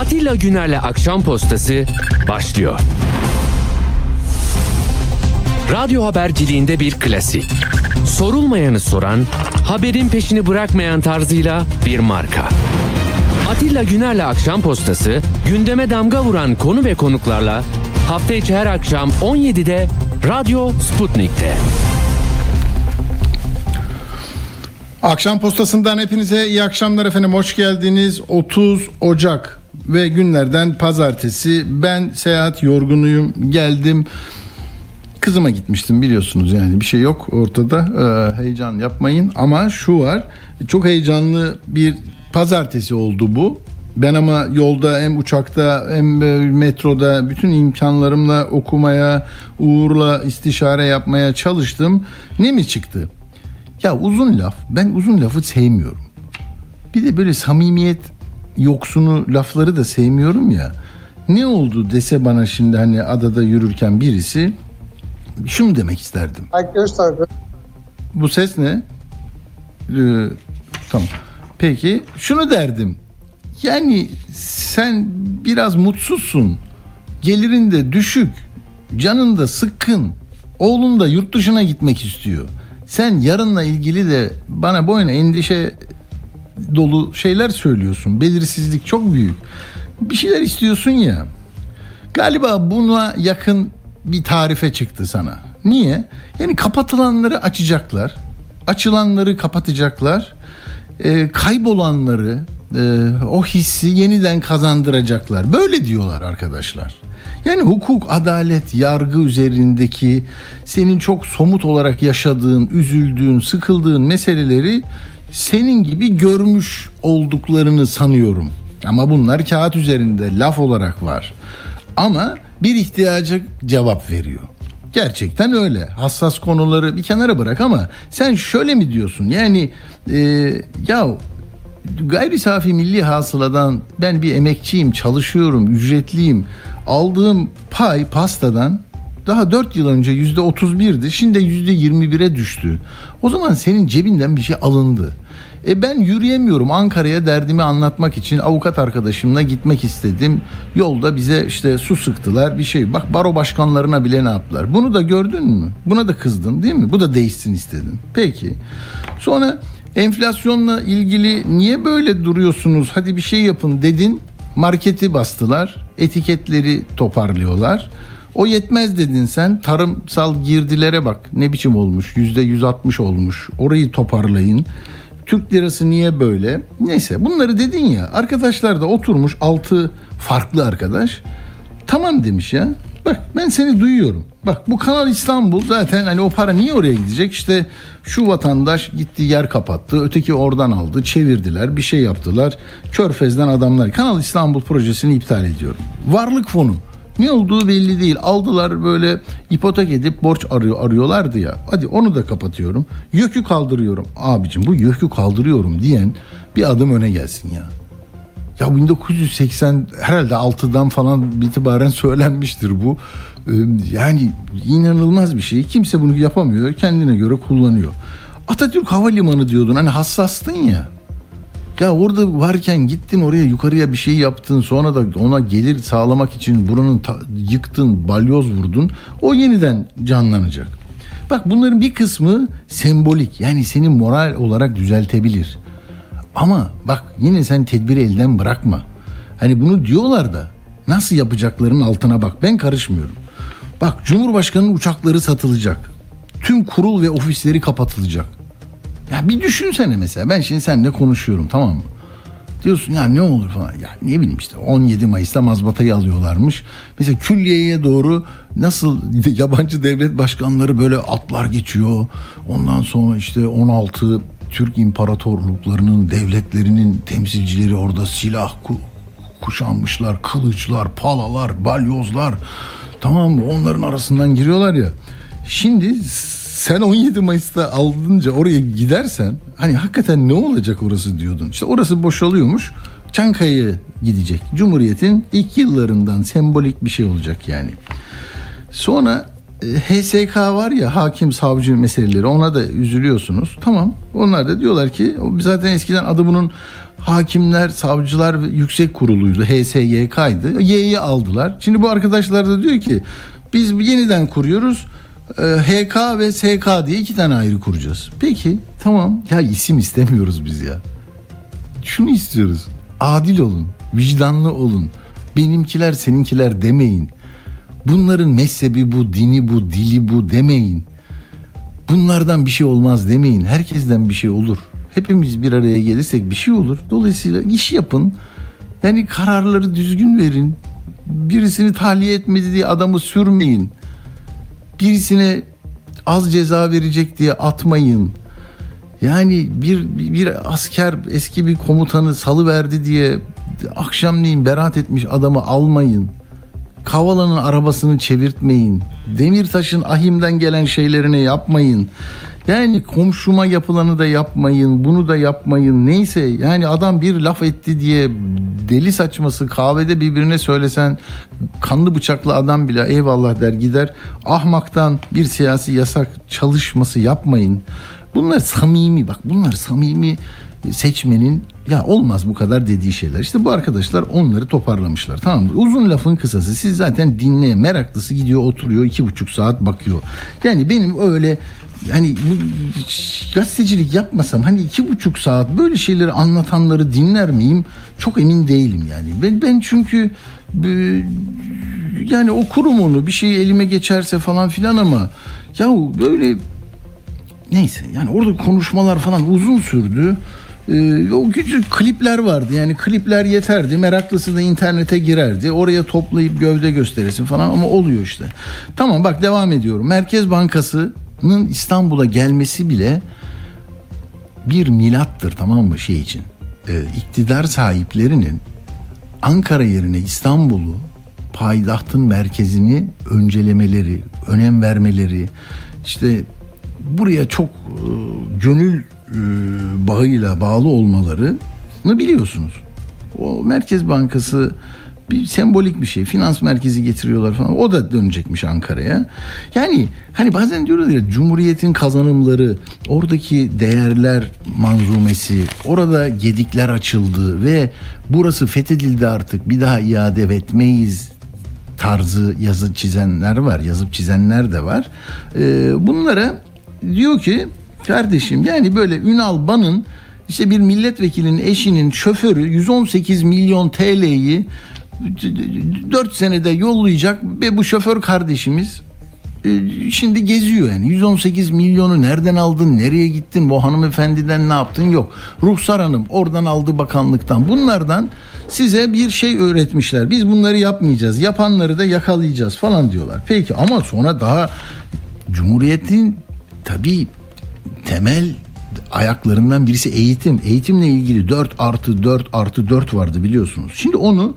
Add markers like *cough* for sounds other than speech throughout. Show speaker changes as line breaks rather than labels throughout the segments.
Atilla Güner'le Akşam Postası başlıyor. Radyo haberciliğinde bir klasik. Sorulmayanı soran, haberin peşini bırakmayan tarzıyla bir marka. Atilla Güner'le Akşam Postası gündeme damga vuran konu ve konuklarla hafta içi her akşam 17'de Radyo Sputnik'te.
Akşam postasından hepinize iyi akşamlar efendim. Hoş geldiniz. 30 Ocak ve günlerden pazartesi. Ben seyahat yorgunuyum. Geldim. Kızıma gitmiştim biliyorsunuz yani bir şey yok ortada. Ee, heyecan yapmayın ama şu var. Çok heyecanlı bir pazartesi oldu bu. Ben ama yolda hem uçakta hem e, metroda bütün imkanlarımla okumaya, Uğur'la istişare yapmaya çalıştım. Ne mi çıktı? Ya uzun laf, ben uzun lafı sevmiyorum. Bir de böyle samimiyet yoksunu lafları da sevmiyorum ya. Ne oldu dese bana şimdi hani adada yürürken birisi şunu demek isterdim. Bu ses ne? Ee, tamam. Peki şunu derdim. Yani sen biraz mutsuzsun. Gelirin de düşük. Canın da sıkkın. Oğlun da yurt dışına gitmek istiyor. Sen yarınla ilgili de bana boyuna endişe dolu şeyler söylüyorsun. Belirsizlik çok büyük. Bir şeyler istiyorsun ya. Galiba buna yakın bir tarife çıktı sana. Niye? Yani kapatılanları açacaklar. Açılanları kapatacaklar. Ee, kaybolanları e, o hissi yeniden kazandıracaklar. Böyle diyorlar arkadaşlar. Yani hukuk, adalet, yargı üzerindeki senin çok somut olarak yaşadığın, üzüldüğün, sıkıldığın meseleleri senin gibi görmüş olduklarını sanıyorum. Ama bunlar kağıt üzerinde laf olarak var. Ama bir ihtiyaca cevap veriyor. Gerçekten öyle. Hassas konuları bir kenara bırak ama sen şöyle mi diyorsun? Yani e, ya gayri safi milli hasıladan ben bir emekçiyim, çalışıyorum, ücretliyim. Aldığım pay pastadan daha 4 yıl önce yüzde 31'di. Şimdi yüzde 21'e düştü. O zaman senin cebinden bir şey alındı. E ben yürüyemiyorum. Ankara'ya derdimi anlatmak için avukat arkadaşımla gitmek istedim. Yolda bize işte su sıktılar bir şey. Bak baro başkanlarına bile ne yaptılar. Bunu da gördün mü? Buna da kızdın değil mi? Bu da değişsin istedin. Peki. Sonra enflasyonla ilgili niye böyle duruyorsunuz? Hadi bir şey yapın dedin. Marketi bastılar. Etiketleri toparlıyorlar. O yetmez dedin sen. Tarımsal girdilere bak. Ne biçim olmuş? Yüzde 160 olmuş. Orayı toparlayın. Türk lirası niye böyle? Neyse bunları dedin ya. Arkadaşlar da oturmuş altı farklı arkadaş. Tamam demiş ya. Bak ben seni duyuyorum. Bak bu Kanal İstanbul zaten hani o para niye oraya gidecek? İşte şu vatandaş gitti yer kapattı. Öteki oradan aldı. Çevirdiler. Bir şey yaptılar. Körfez'den adamlar. Kanal İstanbul projesini iptal ediyorum. Varlık fonu. Ne olduğu belli değil. Aldılar böyle ipotek edip borç arıyor arıyorlardı ya. Hadi onu da kapatıyorum. Yökü kaldırıyorum. Abicim bu yökü kaldırıyorum diyen bir adım öne gelsin ya. Ya 1980 herhalde 6'dan falan itibaren söylenmiştir bu. Ee, Yani inanılmaz bir şey. Kimse bunu yapamıyor. Kendine göre kullanıyor. Atatürk Havalimanı diyordun. Hani hassastın ya. Ya orada varken gittin oraya yukarıya bir şey yaptın sonra da ona gelir sağlamak için buranın ta- yıktın balyoz vurdun o yeniden canlanacak. Bak bunların bir kısmı sembolik yani seni moral olarak düzeltebilir. Ama bak yine sen tedbiri elden bırakma. Hani bunu diyorlar da nasıl yapacaklarının altına bak ben karışmıyorum. Bak Cumhurbaşkanı'nın uçakları satılacak. Tüm kurul ve ofisleri kapatılacak. Ya bir düşünsene mesela ben şimdi seninle konuşuyorum tamam mı? Diyorsun ya ne olur falan. Ya ne bileyim işte 17 Mayıs'ta mazbatayı alıyorlarmış. Mesela külliyeye doğru nasıl *laughs* yabancı devlet başkanları böyle atlar geçiyor. Ondan sonra işte 16 Türk imparatorluklarının devletlerinin temsilcileri orada silah ku- kuşanmışlar. Kılıçlar, palalar, balyozlar. Tamam mı? Onların arasından giriyorlar ya. Şimdi sen 17 Mayıs'ta aldınca oraya gidersen hani hakikaten ne olacak orası diyordun. İşte orası boşalıyormuş. Çankaya'ya gidecek. Cumhuriyet'in ilk yıllarından sembolik bir şey olacak yani. Sonra e, HSK var ya hakim savcı meseleleri ona da üzülüyorsunuz. Tamam onlar da diyorlar ki zaten eskiden adı bunun Hakimler, Savcılar Yüksek Kurulu'ydu. HSYK'ydı. Y'yi aldılar. Şimdi bu arkadaşlar da diyor ki biz yeniden kuruyoruz. Ee, HK ve SK diye iki tane ayrı kuracağız. Peki tamam. Ya isim istemiyoruz biz ya. Şunu istiyoruz. Adil olun. Vicdanlı olun. Benimkiler seninkiler demeyin. Bunların mezhebi bu, dini bu, dili bu demeyin. Bunlardan bir şey olmaz demeyin. Herkesten bir şey olur. Hepimiz bir araya gelirsek bir şey olur. Dolayısıyla iş yapın. Yani kararları düzgün verin. Birisini tahliye etmedi diye adamı sürmeyin. Birisine az ceza verecek diye atmayın. Yani bir bir asker eski bir komutanı salı verdi diye akşamleyin beraat etmiş adamı almayın. Kavala'nın arabasını çevirtmeyin. Demirtaş'ın ahimden gelen şeylerini yapmayın. Yani komşuma yapılanı da yapmayın, bunu da yapmayın. Neyse yani adam bir laf etti diye deli saçması kahvede birbirine söylesen kanlı bıçaklı adam bile eyvallah der gider. Ahmaktan bir siyasi yasak çalışması yapmayın. Bunlar samimi bak bunlar samimi seçmenin ya olmaz bu kadar dediği şeyler. İşte bu arkadaşlar onları toparlamışlar. Tamam mı? Uzun lafın kısası. Siz zaten dinleye meraklısı gidiyor oturuyor iki buçuk saat bakıyor. Yani benim öyle hani bu gazetecilik yapmasam hani iki buçuk saat böyle şeyleri anlatanları dinler miyim? Çok emin değilim yani. Ben, ben çünkü e, yani okurum onu bir şey elime geçerse falan filan ama ya böyle neyse yani orada konuşmalar falan uzun sürdü. Ee, o küçük klipler vardı. Yani klipler yeterdi. Meraklısı da internete girerdi. Oraya toplayıp gövde gösteresin falan ama oluyor işte. Tamam bak devam ediyorum. Merkez Bankası'nın İstanbul'a gelmesi bile bir milattır tamam mı şey için. Ee, iktidar sahiplerinin Ankara yerine İstanbul'u payitahtın merkezini öncelemeleri, önem vermeleri, işte buraya çok e, gönül bağıyla bağlı olmalarını biliyorsunuz. O Merkez Bankası bir sembolik bir şey. Finans merkezi getiriyorlar falan. O da dönecekmiş Ankara'ya. Yani hani bazen diyoruz ya Cumhuriyet'in kazanımları, oradaki değerler manzumesi, orada gedikler açıldı ve burası fethedildi artık bir daha iade etmeyiz tarzı yazı çizenler var, yazıp çizenler de var. Ee, bunlara diyor ki kardeşim yani böyle Ünal Ban'ın işte bir milletvekilinin eşinin şoförü 118 milyon TL'yi 4 senede yollayacak ve bu şoför kardeşimiz e, şimdi geziyor yani. 118 milyonu nereden aldın nereye gittin bu hanımefendiden ne yaptın? Yok. Ruhsar Hanım oradan aldı bakanlıktan. Bunlardan size bir şey öğretmişler. Biz bunları yapmayacağız yapanları da yakalayacağız falan diyorlar. Peki ama sonra daha Cumhuriyet'in tabii temel ayaklarından birisi eğitim. Eğitimle ilgili 4 artı 4 artı 4 vardı biliyorsunuz. Şimdi onu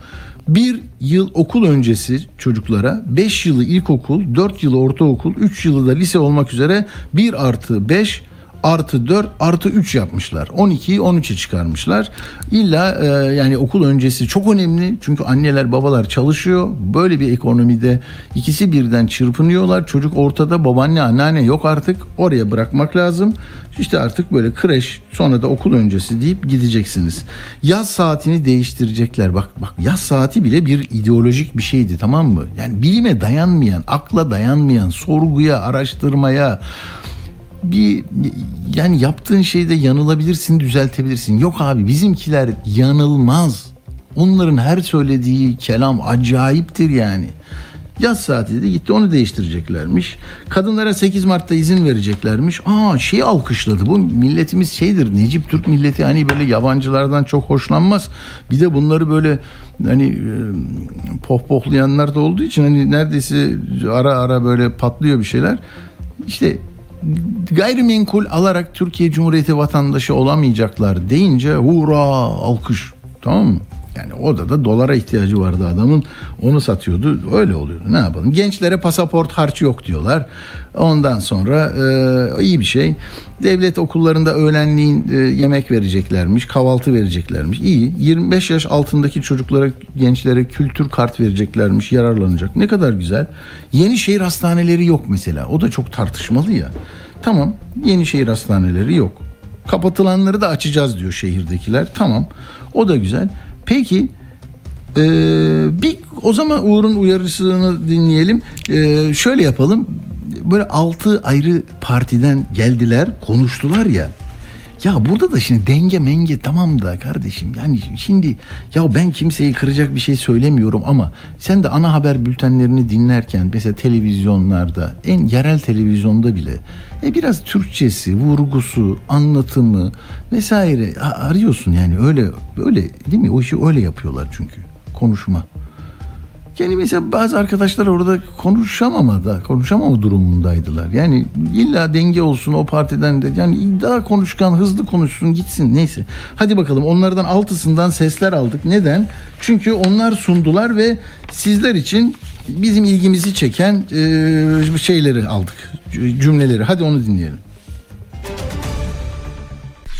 bir yıl okul öncesi çocuklara 5 yılı ilkokul, 4 yılı ortaokul, 3 yılı da lise olmak üzere 1 artı 5 artı 4 artı 3 yapmışlar. 12'yi 13'e çıkarmışlar. İlla e, yani okul öncesi çok önemli. Çünkü anneler babalar çalışıyor. Böyle bir ekonomide ikisi birden çırpınıyorlar. Çocuk ortada babaanne anneanne yok artık. Oraya bırakmak lazım. İşte artık böyle kreş sonra da okul öncesi deyip gideceksiniz. Yaz saatini değiştirecekler. Bak bak yaz saati bile bir ideolojik bir şeydi tamam mı? Yani bilime dayanmayan, akla dayanmayan, sorguya, araştırmaya, bir yani yaptığın şeyde yanılabilirsin, düzeltebilirsin. Yok abi bizimkiler yanılmaz. Onların her söylediği kelam acayiptir yani. Yaz saati de gitti onu değiştireceklermiş. Kadınlara 8 Mart'ta izin vereceklermiş. Aa şey alkışladı. Bu milletimiz şeydir. Necip Türk milleti hani böyle yabancılardan çok hoşlanmaz. Bir de bunları böyle hani e, pohpohlayanlar da olduğu için hani neredeyse ara ara böyle patlıyor bir şeyler. İşte gayrimenkul alarak Türkiye Cumhuriyeti vatandaşı olamayacaklar deyince hurra alkış tamam mı? Yani orada da dolara ihtiyacı vardı adamın. Onu satıyordu. Öyle oluyordu. Ne yapalım? Gençlere pasaport harcı yok diyorlar. Ondan sonra e, iyi bir şey. Devlet okullarında öğlenliğin e, yemek vereceklermiş. Kahvaltı vereceklermiş. İyi. 25 yaş altındaki çocuklara, gençlere kültür kart vereceklermiş. Yararlanacak. Ne kadar güzel. Yenişehir hastaneleri yok mesela. O da çok tartışmalı ya. Tamam. Yenişehir hastaneleri yok. Kapatılanları da açacağız diyor şehirdekiler. Tamam. O da güzel. Peki ee, bir o zaman Uğur'un uyarısını dinleyelim. Ee, şöyle yapalım. Böyle altı ayrı partiden geldiler, konuştular ya. Ya burada da şimdi denge menge tamam da kardeşim yani şimdi ya ben kimseyi kıracak bir şey söylemiyorum ama sen de ana haber bültenlerini dinlerken mesela televizyonlarda en yerel televizyonda bile e, biraz Türkçesi, vurgusu, anlatımı vesaire arıyorsun yani öyle öyle değil mi? O işi öyle yapıyorlar çünkü konuşma. Mesela bazı arkadaşlar orada konuşamamada, konuşamama durumundaydılar. Yani illa denge olsun o partiden de. Yani daha konuşkan, hızlı konuşsun gitsin neyse. Hadi bakalım onlardan altısından sesler aldık. Neden? Çünkü onlar sundular ve sizler için bizim ilgimizi çeken e, şeyleri aldık. Cümleleri. Hadi onu dinleyelim.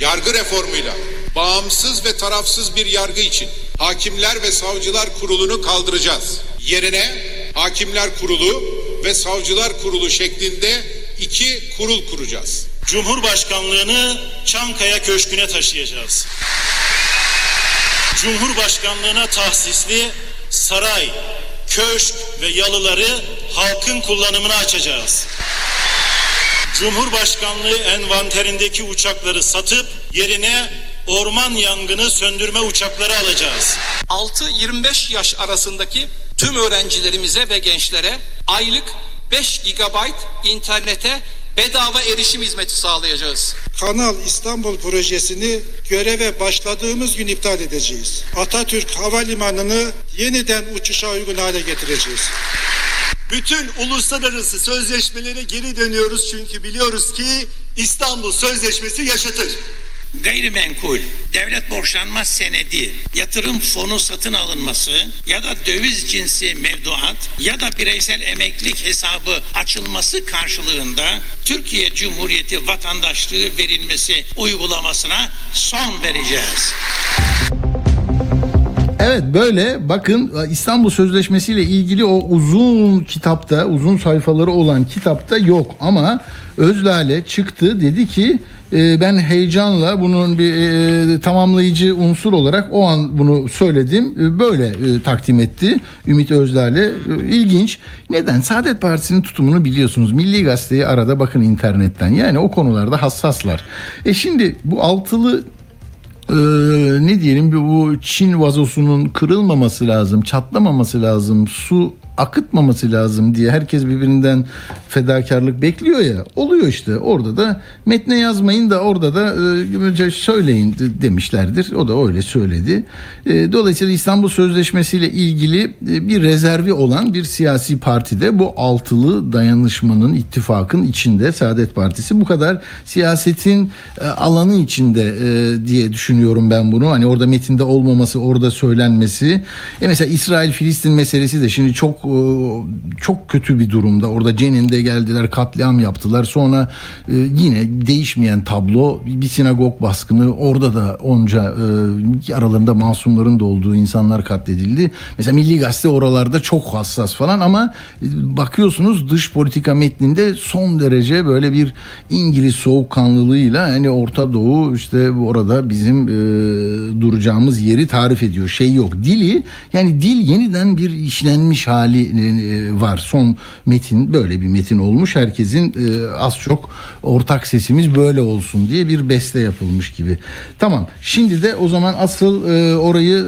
Yargı reformuyla bağımsız ve tarafsız bir yargı için Hakimler ve Savcılar Kurulu'nu kaldıracağız. Yerine Hakimler Kurulu ve Savcılar Kurulu şeklinde iki kurul kuracağız.
Cumhurbaşkanlığını Çankaya Köşkü'ne taşıyacağız. Cumhurbaşkanlığına tahsisli saray, köşk ve yalıları halkın kullanımına açacağız. Cumhurbaşkanlığı envanterindeki uçakları satıp yerine orman yangını söndürme uçakları alacağız.
6-25 yaş arasındaki tüm öğrencilerimize ve gençlere aylık 5 GB internete bedava erişim hizmeti sağlayacağız.
Kanal İstanbul projesini göreve başladığımız gün iptal edeceğiz. Atatürk Havalimanı'nı yeniden uçuşa uygun hale getireceğiz.
Bütün uluslararası sözleşmelere geri dönüyoruz çünkü biliyoruz ki İstanbul Sözleşmesi yaşatır.
Gayrimenkul, devlet borçlanma senedi, yatırım fonu satın alınması ya da döviz cinsi mevduat ya da bireysel emeklilik hesabı açılması karşılığında Türkiye Cumhuriyeti vatandaşlığı verilmesi uygulamasına son vereceğiz.
Evet böyle. Bakın İstanbul Sözleşmesi ile ilgili o uzun kitapta uzun sayfaları olan kitapta yok. Ama Özlale çıktı dedi ki e, ben heyecanla bunun bir e, tamamlayıcı unsur olarak o an bunu söyledim. E, böyle e, takdim etti Ümit Özlale E, ilginç. Neden? Saadet Partisi'nin tutumunu biliyorsunuz. Milli Gazete'yi arada bakın internetten. Yani o konularda hassaslar. E şimdi bu altılı ee, ne diyelim bu Çin vazosunun kırılmaması lazım, çatlamaması lazım, su akıtmaması lazım diye herkes birbirinden fedakarlık bekliyor ya. Oluyor işte. Orada da metne yazmayın da orada da e, söyleyin de- demişlerdir. O da öyle söyledi. E, dolayısıyla İstanbul Sözleşmesi ile ilgili e, bir rezervi olan bir siyasi partide bu altılı dayanışmanın, ittifakın içinde Saadet Partisi bu kadar siyasetin e, alanı içinde e, diye düşünüyorum ben bunu. Hani orada metinde olmaması, orada söylenmesi. E mesela İsrail-Filistin meselesi de şimdi çok çok kötü bir durumda. Orada Cenin'de geldiler, katliam yaptılar. Sonra e, yine değişmeyen tablo bir sinagog baskını. Orada da onca e, aralarında masumların da olduğu insanlar katledildi. Mesela Milli Gazete oralarda çok hassas falan ama e, bakıyorsunuz dış politika metninde son derece böyle bir İngiliz soğukkanlılığıyla hani Orta Doğu işte orada bizim e, duracağımız yeri tarif ediyor. Şey yok. Dili yani dil yeniden bir işlenmiş hali e, var. Son metin böyle bir metin olmuş. Herkesin e, az çok ortak sesimiz böyle olsun diye bir beste yapılmış gibi. Tamam. Şimdi de o zaman asıl e, orayı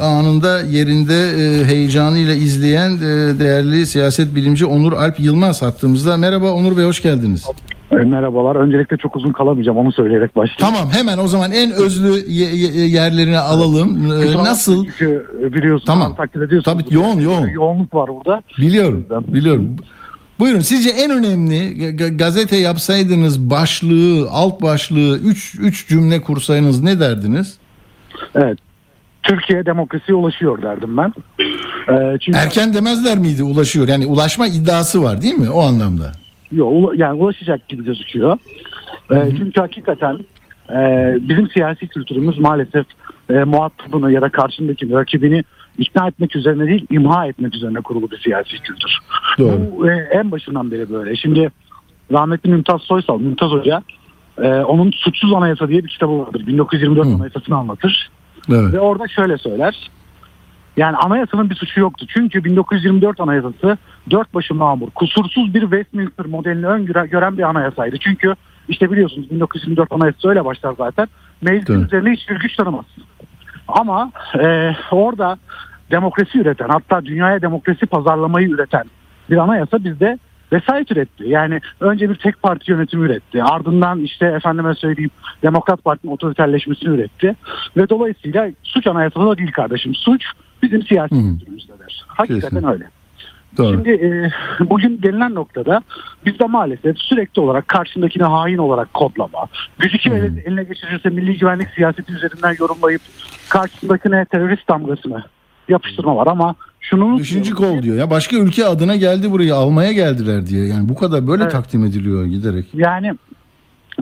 anında yerinde heyecanıyla izleyen değerli siyaset bilimci Onur Alp Yılmaz hattımızda. Merhaba Onur Bey hoş geldiniz.
Merhabalar. Öncelikle çok uzun kalamayacağım. Onu söyleyerek başlayayım.
Tamam hemen o zaman en özlü ye- ye- yerlerini alalım. Ee,
Kusura
nasıl?
Çünkü e, biliyorsun.
Tamam.
Takdir ediyorsun.
Tabii, yoğun, yoğun.
Yoğunluk var burada.
Biliyorum, biliyorum. Buyurun sizce en önemli ga- gazete yapsaydınız başlığı, alt başlığı, üç, üç cümle kursaydınız ne derdiniz?
Evet. Türkiye demokrasiye ulaşıyor derdim ben. E, çünkü
Erken demezler miydi ulaşıyor? Yani ulaşma iddiası var değil mi o anlamda?
Yo, ula- yani ulaşacak gibi gözüküyor. E, çünkü hakikaten e, bizim siyasi kültürümüz maalesef e, muhatabını ya da karşındaki rakibini ikna etmek üzerine değil imha etmek üzerine kurulu bir siyasi kültür.
Doğru.
Bu e, en başından beri böyle. Şimdi rahmetli Mümtaz Soysal, Mümtaz Hoca e, onun Suçsuz Anayasa diye bir kitabı vardır. 1924
Hı.
Anayasasını anlatır.
Evet.
Ve orada şöyle söyler. Yani anayasanın bir suçu yoktu. Çünkü 1924 anayasası dört başı mamur, kusursuz bir Westminster modelini öngören bir anayasaydı. Çünkü işte biliyorsunuz 1924 anayasası öyle başlar zaten. Meclisin
Evet.
üzerine hiçbir güç tanımaz. Ama e, orada demokrasi üreten hatta dünyaya demokrasi pazarlamayı üreten bir anayasa bizde vesayet üretti. Yani önce bir tek parti yönetimi üretti. Ardından işte efendime söyleyeyim Demokrat Parti'nin otoriterleşmesini üretti. Ve dolayısıyla suç anayasada değil kardeşim. Suç bizim siyasi kültürümüzdedir. Hakikaten
Kesinlikle.
öyle.
Doğru.
Şimdi e, bugün gelinen noktada bizde maalesef sürekli olarak karşındakini hain olarak kodlama, gücü kim
Hmm.
eline, geçirirse milli güvenlik siyaseti üzerinden yorumlayıp karşısındakine terörist damgasını yapıştırma var ama şunu
Beşinci kol diyor ya başka ülke adına geldi buraya almaya geldiler diye yani bu kadar böyle
Evet.
takdim ediliyor giderek.
Yani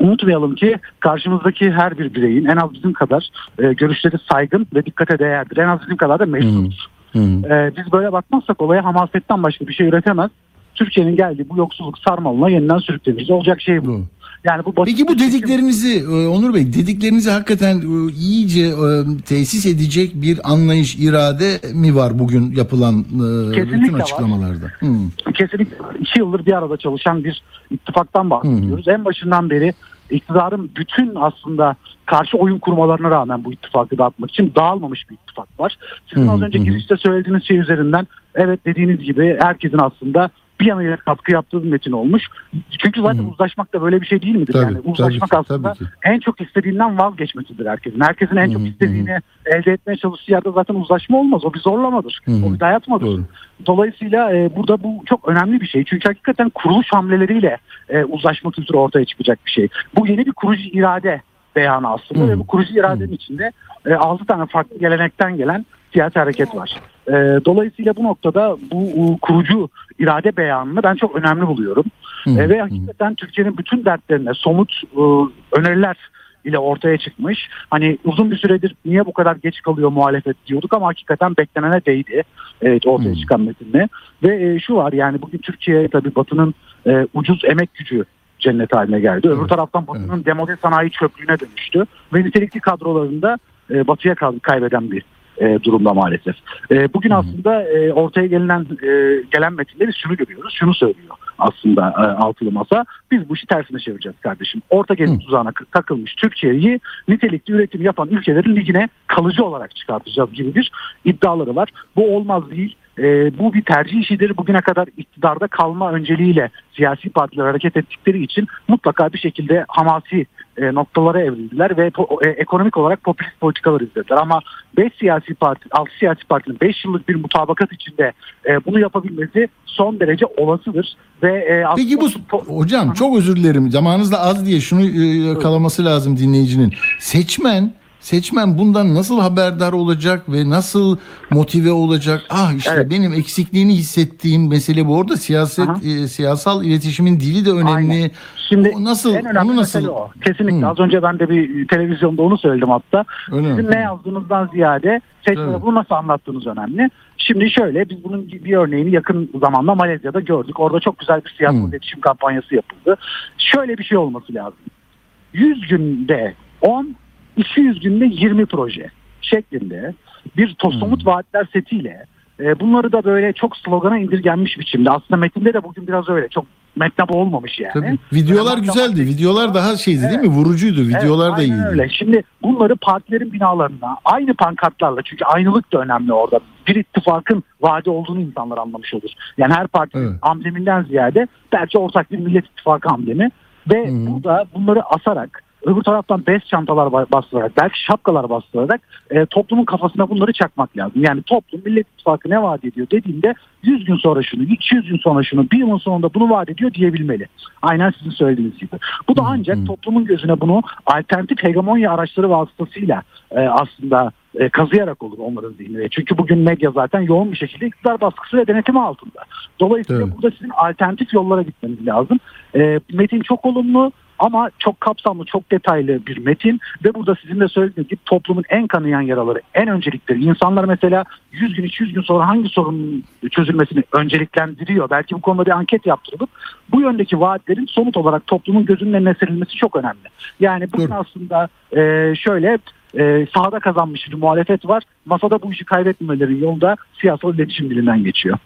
unutmayalım ki karşımızdaki her bir bireyin en az bizim kadar e, görüşleri saygın ve dikkate değerdir. En az bizim kadar da meşrudur.
Hı.
E, biz böyle bakmazsak olaya hamasetten başka bir şey üretemez. Türkiye'nin geldiği bu yoksulluk sarmalına yeniden sürükleniriz. Olacak şey bu.
Doğru.
Yani bu
Peki bu dediklerinizi e, Onur Bey dediklerinizi hakikaten e, iyice e, tesis edecek bir anlayış irade mi var bugün yapılan
Kesinlikle
bütün
var.
açıklamalarda? Hı.
kesinlikle iki yıldır bir arada çalışan bir ittifaktan bahsediyoruz. En başından beri iktidarın bütün aslında karşı oyun kurmalarına rağmen bu ittifakı dağıtmak için dağılmamış bir ittifak var. Sizin az önce
hı hı.
girişte söylediğiniz şey üzerinden evet dediğiniz gibi herkesin aslında bir yanıyla katkı yaptığı bir metin olmuş. Çünkü zaten
Hı.
uzlaşmak da böyle bir şey değil midir?
Tabii,
yani
tabii
uzlaşmak
ki,
aslında
tabii ki.
en çok istediğinden vazgeçmesidir herkesin. Herkesin en
Hı
çok istediğini elde etmeye çalıştığı yerde zaten uzlaşma olmaz. O bir zorlamadır.
Hı.
O bir dayatmadır.
Doğru.
Dolayısıyla e, burada bu çok önemli bir şey. Çünkü hakikaten kuruluş hamleleriyle e, uzlaşma kültürü ortaya çıkacak bir şey. Bu yeni bir kurucu irade beyanı aslında
Hı.
ve bu kurucu iradenin içinde e, 6 tane farklı gelenekten gelen siyasi hareket var. E, dolayısıyla bu noktada bu kurucu irade beyanını ben çok önemli buluyorum.
Hı.
E, ve hakikaten Türkiye'nin bütün dertlerine somut e, öneriler ile ortaya çıkmış. Hani uzun bir süredir niye bu kadar geç kalıyor muhalefet diyorduk ama hakikaten beklenene değdi evet, ortaya
Hmm.
çıkan metinle. Ve e, şu var yani bugün Türkiye tabii Batı'nın e, ucuz emek gücü cennet haline geldi. Öbür
Evet,
taraftan Batı'nın demode sanayi çöplüğüne dönüştü. Ve nitelikli kadrolarında e, Batı'ya kaybeden bir e, durumda maalesef. E, bugün aslında e, ortaya gelinen e, gelen metinde biz şunu görüyoruz, şunu söylüyor aslında e, altılı masa. Biz bu işi tersine çevireceğiz kardeşim. Orta gezi
Hı.
tuzağına takılmış Türkiye'yi nitelikli üretim yapan ülkelerin ligine kalıcı olarak çıkartacağız gibi bir iddiaları var. Bu olmaz değil. E, bu bir tercih işidir. Bugüne kadar iktidarda kalma önceliğiyle siyasi partiler hareket ettikleri için mutlaka bir şekilde hamasi e, noktalara evrildiler ve e, ekonomik olarak popülist politikalar izlediler. Ama 5 siyasi parti, 6 siyasi partinin 5 yıllık bir mutabakat içinde e, bunu yapabilmesi son derece olasıdır. Ve e,
Peki bu hocam çok özür dilerim zamanınız da az diye şunu e, yakalaması lazım dinleyicinin. Seçmen seçmen bundan nasıl haberdar olacak ve nasıl motive olacak? Ah işte
Evet.
benim eksikliğini hissettiğim mesele bu. Orada siyaset
Aha.
e, siyasal iletişimin dili de önemli.
Aynen. Şimdi
O nasıl
en önemli
onu nasıl
o. Kesinlikle.
Hı.
Az önce ben de bir televizyonda onu söyledim hatta.
Öyle mi?
Sizin ne yazdığınızdan ziyade seçmene
Tabii.
bunu nasıl anlattığınız önemli. Şimdi şöyle biz bunun bir örneğini yakın zamanda Malezya'da gördük. Orada çok güzel bir siyasi
Hı.
iletişim kampanyası yapıldı. Şöyle bir şey olması lazım. 100 günde 10, 200 günde 20 proje şeklinde bir to- somut vaatler setiyle e, bunları da böyle çok slogana indirgenmiş biçimde. Aslında metinde de bugün biraz öyle. Çok metnap olmamış yani.
Tabii. Videolar
Böyle
güzeldi. Videolar daha şeydi değil mi? Vurucuydu. Videolar
Evet,
da iyiydi.
öyle. Şimdi bunları partilerin binalarına aynı pankartlarla çünkü aynılık da önemli orada. Bir ittifakın vaadi olduğunu insanlar anlamış olur. Yani her partinin
Evet.
ambleminden ziyade belki ortak bir millet ittifakı amblemi ve
Hı.
burada bunları asarak öbür taraftan bez çantalar ba- bastırarak belki şapkalar bastırarak e, toplumun kafasına bunları çakmak lazım. Yani toplum Millet İttifakı ne vaat ediyor dediğinde 100 gün sonra şunu, 200 gün sonra şunu, bir yılın sonunda bunu vaat ediyor diyebilmeli. Aynen sizin söylediğiniz gibi. Bu da ancak toplumun gözüne bunu alternatif hegemonya araçları vasıtasıyla e, aslında e, kazıyarak olur onların zihnine. Çünkü bugün medya zaten yoğun bir şekilde iktidar baskısı ve denetimi altında. Dolayısıyla
Evet.
burada sizin alternatif yollara gitmeniz lazım. E, metin çok olumlu ama çok kapsamlı, çok detaylı bir metin ve burada sizin de söylediğiniz gibi toplumun en kanayan yaraları, en öncelikleri. İnsanlar mesela 100 gün, 200 gün sonra hangi sorunun çözülmesini önceliklendiriyor? Belki bu konuda bir anket yaptırılıp bu yöndeki vaatlerin somut olarak toplumun gözünün önüne serilmesi çok önemli. Yani bugün aslında e, şöyle e, sahada kazanmış bir muhalefet var. Masada bu işi kaybetmemeleri yolunda siyasal iletişim dilinden geçiyor.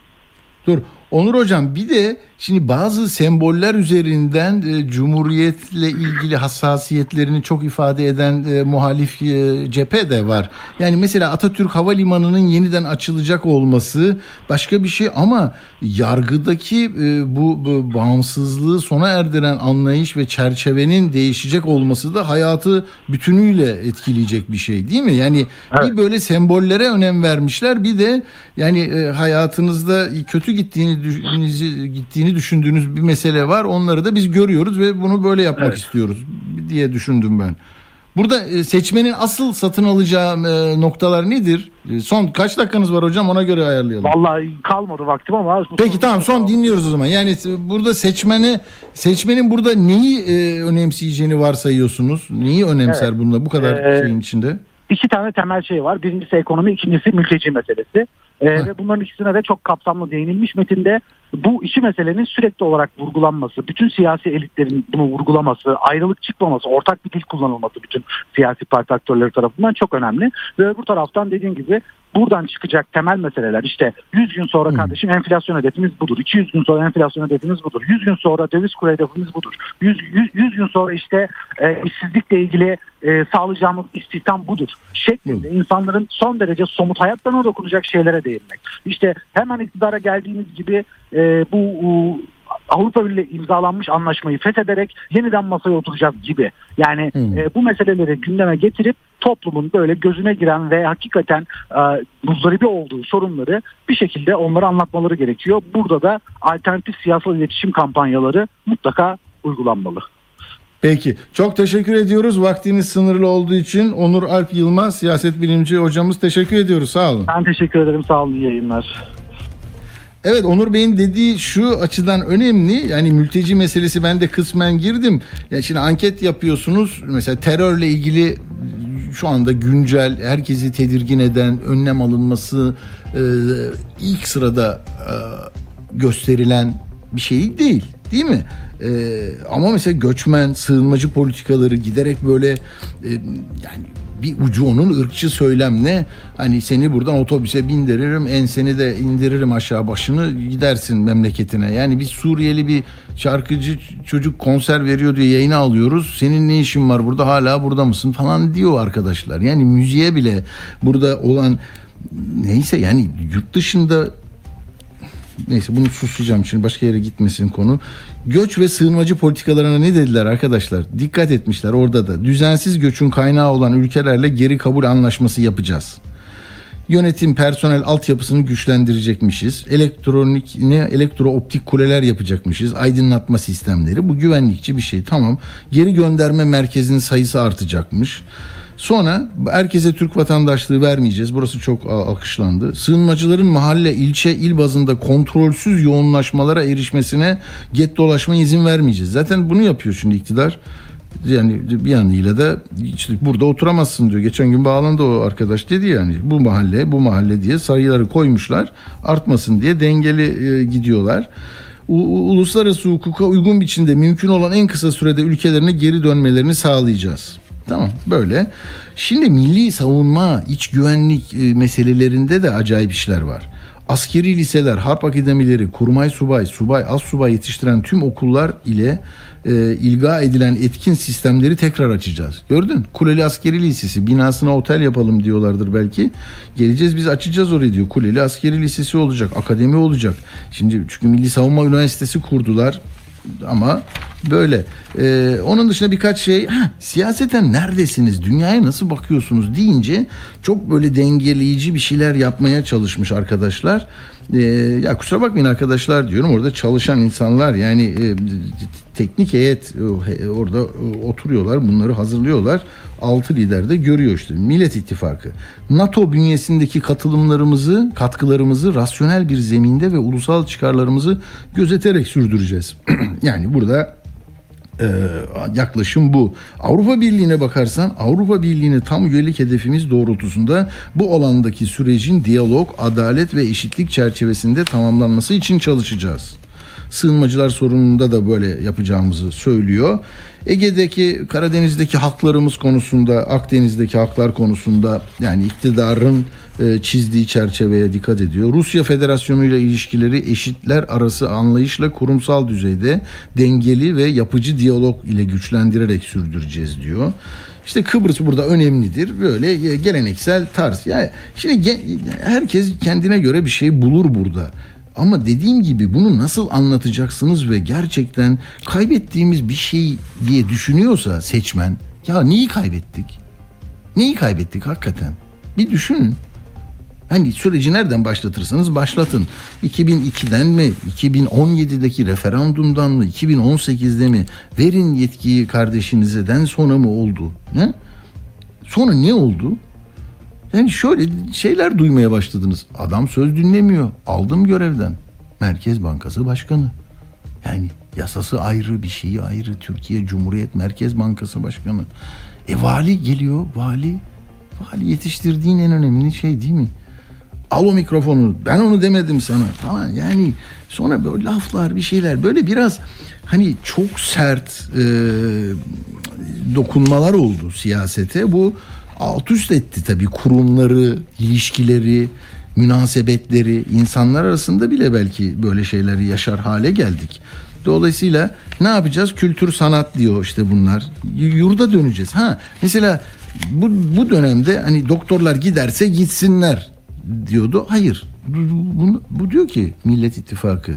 Dur. Onur hocam bir de şimdi bazı semboller üzerinden e, cumhuriyetle ilgili hassasiyetlerini çok ifade eden e, muhalif e, cephe de var. Yani mesela Atatürk Havalimanı'nın yeniden açılacak olması başka bir şey ama yargıdaki e, bu, bu bağımsızlığı sona erdiren anlayış ve çerçevenin değişecek olması da hayatı bütünüyle etkileyecek bir şey değil mi? Yani bir böyle sembollere önem vermişler bir de yani e, hayatınızda kötü gittiğini düş- düşündüğünüz bir mesele var. Onları da biz görüyoruz ve bunu böyle yapmak istiyoruz diye düşündüm ben. Burada e, seçmenin asıl satın alacağı e, noktalar nedir? E, Son kaç dakikanız var hocam ona göre ayarlayalım.
Vallahi kalmadı vaktim ama.
Peki tamam son dinliyoruz o zaman. Yani burada seçmeni seçmenin burada neyi e, önemseyeceğini varsayıyorsunuz? Neyi önemser bununla bu kadar
Ee,
şeyin içinde?
iki tane temel şey var. Birincisi ekonomi, ikincisi mülteci meselesi. Ee, ve bunların ikisine de çok kapsamlı değinilmiş metinde. Bu iki meselenin sürekli olarak vurgulanması, bütün siyasi elitlerin bunu vurgulaması, ayrılık çıkmaması, ortak bir dil kullanılması bütün siyasi parti aktörleri tarafından çok önemli. Ve öbür taraftan dediğim gibi buradan çıkacak temel meseleler işte 100 gün sonra kardeşim enflasyon hedefimiz budur. 200 gün sonra enflasyon hedefimiz budur. 100 gün sonra döviz kuru hedefimiz budur. 100, 100, 100 gün sonra işte e, işsizlikle ilgili e, sağlayacağımız istihdam budur. Şeklinde insanların son derece somut hayatlarına dokunacak şeylere değinmek. İşte hemen iktidara geldiğimiz gibi e, bu u, Avrupa Birliği imzalanmış anlaşmayı fethederek yeniden masaya oturacağız gibi. Yani e, bu meseleleri gündeme getirip toplumun böyle gözüne giren ve hakikaten e, muzdaribi olduğu sorunları bir şekilde onlara anlatmaları gerekiyor. Burada da alternatif siyasal iletişim kampanyaları mutlaka uygulanmalı.
Peki. Çok teşekkür ediyoruz. Vaktiniz sınırlı olduğu için Onur Alp Yılmaz siyaset bilimci hocamız teşekkür ediyoruz. Sağ olun.
Ben teşekkür ederim. Sağ olun. iyi yayınlar.
Evet Onur Bey'in dediği şu açıdan önemli. Yani mülteci meselesi ben de kısmen girdim. Ya şimdi anket yapıyorsunuz. Mesela terörle ilgili şu anda güncel herkesi tedirgin eden önlem alınması e, ilk sırada e, gösterilen bir şey değil. Değil mi? E, ama mesela göçmen, sığınmacı politikaları giderek böyle e, yani bir ucu onun ırkçı söylemle hani seni buradan otobüse bindiririm enseni de indiririm aşağı başını gidersin memleketine. Yani bir Suriyeli bir şarkıcı çocuk konser veriyor diye yayına alıyoruz. Senin ne işin var burada hala burada mısın falan diyor arkadaşlar. Yani müziğe bile burada olan neyse yani yurt dışında Neyse bunu susacağım şimdi başka yere gitmesin konu. Göç ve sığınmacı politikalarına ne dediler arkadaşlar? Dikkat etmişler orada da. Düzensiz göçün kaynağı olan ülkelerle geri kabul anlaşması yapacağız. Yönetim personel altyapısını güçlendirecekmişiz. Elektronik ne elektrooptik kuleler yapacakmışız. Aydınlatma sistemleri. Bu güvenlikçi bir şey. Tamam. Geri gönderme merkezinin sayısı artacakmış. Sonra herkese Türk vatandaşlığı vermeyeceğiz. Burası çok a- alkışlandı. Sığınmacıların mahalle, ilçe, il bazında kontrolsüz yoğunlaşmalara erişmesine get dolaşma izin vermeyeceğiz. Zaten bunu yapıyor şimdi iktidar. Yani bir yanıyla da işte burada oturamazsın diyor. Geçen gün bağlandı o arkadaş dedi yani bu mahalle bu mahalle diye sayıları koymuşlar. Artmasın diye dengeli e, gidiyorlar. U- uluslararası hukuka uygun biçimde mümkün olan en kısa sürede ülkelerine geri dönmelerini sağlayacağız. Tamam böyle. Şimdi milli savunma, iç güvenlik e, meselelerinde de acayip işler var. Askeri liseler, harp akademileri, kurmay subay, subay, az subay yetiştiren tüm okullar ile e, ilga edilen etkin sistemleri tekrar açacağız. Gördün? Kuleli Askeri Lisesi binasına otel yapalım diyorlardır belki. Geleceğiz biz açacağız orayı diyor. Kuleli Askeri Lisesi olacak, akademi olacak. Şimdi çünkü Milli Savunma Üniversitesi kurdular ama böyle. Ee, onun dışında birkaç şey siyaseten neredesiniz dünyaya nasıl bakıyorsunuz deyince çok böyle dengeleyici bir şeyler yapmaya çalışmış arkadaşlar. Ee, ya kusura bakmayın arkadaşlar diyorum orada çalışan insanlar yani e, teknik heyet e, orada e, oturuyorlar bunları hazırlıyorlar. Altı lider de görüyor işte Millet İttifakı. NATO bünyesindeki katılımlarımızı, katkılarımızı rasyonel bir zeminde ve ulusal çıkarlarımızı gözeterek sürdüreceğiz. *clears throat* yani burada e, yaklaşım bu. Avrupa Birliği'ne bakarsan Avrupa Birliği'ne tam üyelik hedefimiz doğrultusunda bu alandaki sürecin diyalog, adalet ve eşitlik çerçevesinde tamamlanması için çalışacağız. Sığınmacılar sorununda da böyle yapacağımızı söylüyor. Ege'deki Karadeniz'deki haklarımız konusunda Akdeniz'deki haklar konusunda yani iktidarın çizdiği çerçeveye dikkat ediyor. Rusya Federasyonu ile ilişkileri eşitler arası anlayışla kurumsal düzeyde dengeli ve yapıcı diyalog ile güçlendirerek sürdüreceğiz diyor. İşte Kıbrıs burada önemlidir. Böyle e, geleneksel tarz. Yani şimdi herkes kendine göre bir şey bulur burada. Ama dediğim gibi bunu nasıl anlatacaksınız ve gerçekten kaybettiğimiz bir şey diye düşünüyorsa seçmen ya neyi kaybettik? Neyi kaybettik hakikaten? Bir düşünün. Hani süreci nereden başlatırsanız başlatın. 2002'den mi, 2017'deki referandumdan mı, 2018'de mi? Verin yetkiyi kardeşinizeden sonra mı oldu? Ne? Sonra ne oldu? Yani şöyle şeyler duymaya başladınız. Adam söz dinlemiyor. Aldım görevden. Merkez Bankası Başkanı. Yani yasası ayrı, bir şeyi ayrı. Türkiye Cumhuriyet Merkez Bankası Başkanı. E vali geliyor, vali. Vali yetiştirdiğin en önemli şey değil mi? Al o mikrofonu. Ben onu demedim sana. Tamam yani sonra böyle laflar bir şeyler böyle biraz hani çok sert e, dokunmalar oldu siyasete. Bu alt üst etti tabii kurumları, ilişkileri, münasebetleri, insanlar arasında bile belki böyle şeyleri yaşar hale geldik. Dolayısıyla ne yapacağız? Kültür sanat diyor işte bunlar. Yurda döneceğiz. Ha mesela bu, bu dönemde hani doktorlar giderse gitsinler diyordu. Hayır. Bu, bu, bu diyor ki Millet İttifakı.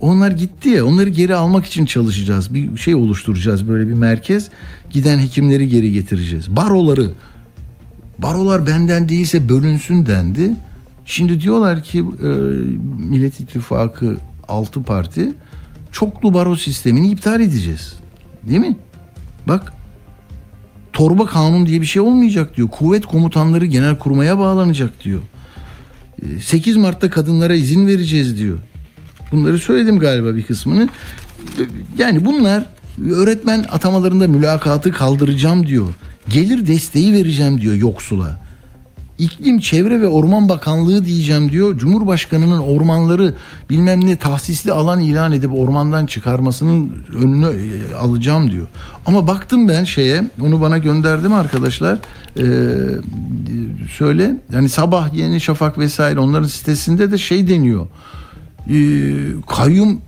Onlar gitti ya onları geri almak için çalışacağız. Bir şey oluşturacağız böyle bir merkez. Giden hekimleri geri getireceğiz. Baroları barolar benden değilse bölünsün dendi. Şimdi diyorlar ki e, Millet İttifakı 6 parti çoklu baro sistemini iptal edeceğiz. Değil mi? Bak torba kanun diye bir şey olmayacak diyor. Kuvvet komutanları genel kurmaya bağlanacak diyor. E, 8 Mart'ta kadınlara izin vereceğiz diyor. Bunları söyledim galiba bir kısmını. Yani bunlar öğretmen atamalarında mülakatı kaldıracağım diyor. Gelir desteği vereceğim diyor yoksula. İklim, Çevre ve Orman Bakanlığı diyeceğim diyor. Cumhurbaşkanının ormanları bilmem ne tahsisli alan ilan edip ormandan çıkarmasının önünü e, alacağım diyor. Ama baktım ben şeye onu bana gönderdim arkadaşlar. Ee, söyle yani sabah Yeni Şafak vesaire onların sitesinde de şey deniyor. Ee, kayyum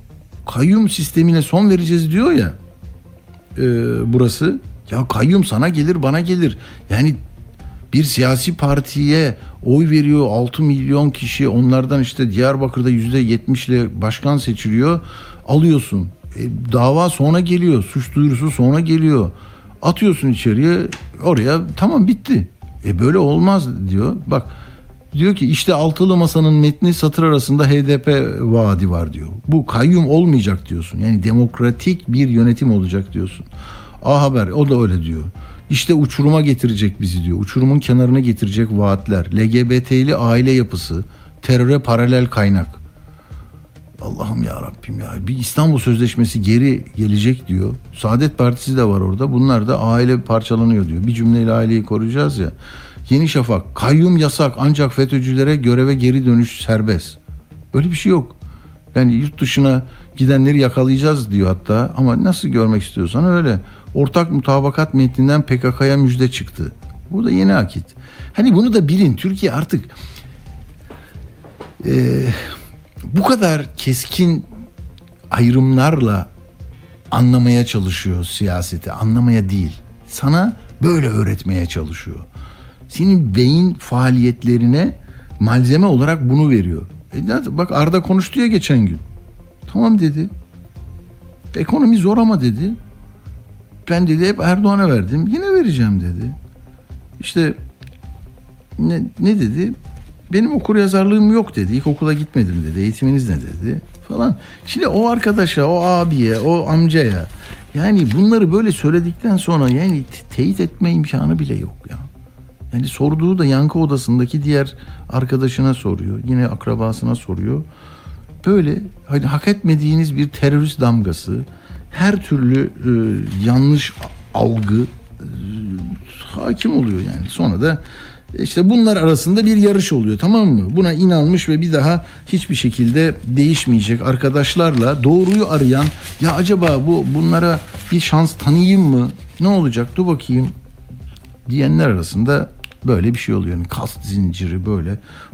kayyum sistemine son vereceğiz diyor ya e, burası. Ya kayyum sana gelir bana gelir. Yani bir siyasi partiye oy veriyor 6 milyon kişi onlardan işte Diyarbakır'da yüzde 70 ile başkan seçiliyor alıyorsun. E, dava sonra geliyor suç duyurusu sonra geliyor atıyorsun içeriye oraya tamam bitti. E böyle olmaz diyor bak diyor ki işte altılı masanın metni satır arasında HDP vaadi var diyor. Bu kayyum olmayacak diyorsun yani demokratik bir yönetim olacak diyorsun. A Haber o da öyle diyor. İşte uçuruma getirecek bizi diyor. Uçurumun kenarına getirecek vaatler. LGBT'li aile yapısı. Teröre paralel kaynak. Allah'ım ya Rabbim ya. Bir İstanbul Sözleşmesi geri gelecek diyor. Saadet Partisi de var orada. Bunlar da aile parçalanıyor diyor. Bir cümleyle aileyi koruyacağız ya. Yeni Şafak. Kayyum yasak ancak FETÖ'cülere göreve geri dönüş serbest. Böyle bir şey yok. Yani yurt dışına gidenleri yakalayacağız diyor hatta. Ama nasıl görmek istiyorsan öyle. Ortak mutabakat metninden PKK'ya müjde çıktı. Bu da yeni akit. Hani bunu da bilin. Türkiye artık e, bu kadar keskin ayrımlarla anlamaya çalışıyor siyaseti. Anlamaya değil. Sana böyle öğretmeye çalışıyor. Senin beyin faaliyetlerine malzeme olarak bunu veriyor. E, bak Arda konuştu ya geçen gün. Tamam dedi. Ekonomi zor ama dedi. Ben dedi hep Erdoğan'a verdim. Yine vereceğim dedi. İşte ne, ne dedi? Benim okur yazarlığım yok dedi. İlkokula gitmedim dedi. Eğitiminiz ne dedi? Falan. Şimdi o arkadaşa, o abiye, o amcaya yani bunları böyle söyledikten sonra yani te- teyit etme imkanı bile yok ya. Yani sorduğu da yankı odasındaki diğer arkadaşına soruyor. Yine akrabasına soruyor. Böyle hani hak etmediğiniz bir terörist damgası, her türlü e, yanlış algı e, hakim oluyor yani. Sonra da İşte bunlar arasında bir yarış oluyor tamam mı? Buna inanmış ve bir daha hiçbir şekilde değişmeyecek arkadaşlarla doğruyu arayan ya acaba bu bunlara bir şans tanıyayım mı? Ne olacak? Dur bakayım diyenler arasında böyle bir şey oluyor. Yani kast zinciri böyle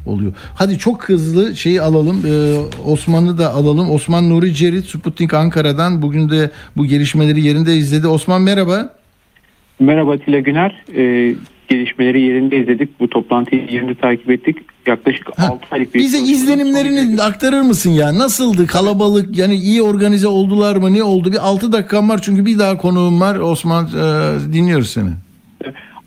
oluyor. Hadi çok hızlı şeyi alalım. Ee, Osman'ı da alalım. Osman Nuri Cerit, Sputnik Ankara'dan bugün de bu gelişmeleri yerinde izledi. Osman merhaba.
Merhaba Atilla Güner. Ee, gelişmeleri yerinde izledik. Bu toplantıyı yerinde takip ettik. Yaklaşık 6 aylık bir...
Bize izlenimlerini aktarır mısın ya? Nasıldı? Kalabalık yani iyi organize oldular mı? Ne oldu? Bir 6 dakikam var çünkü bir daha konuğum var. Osman e, dinliyoruz seni.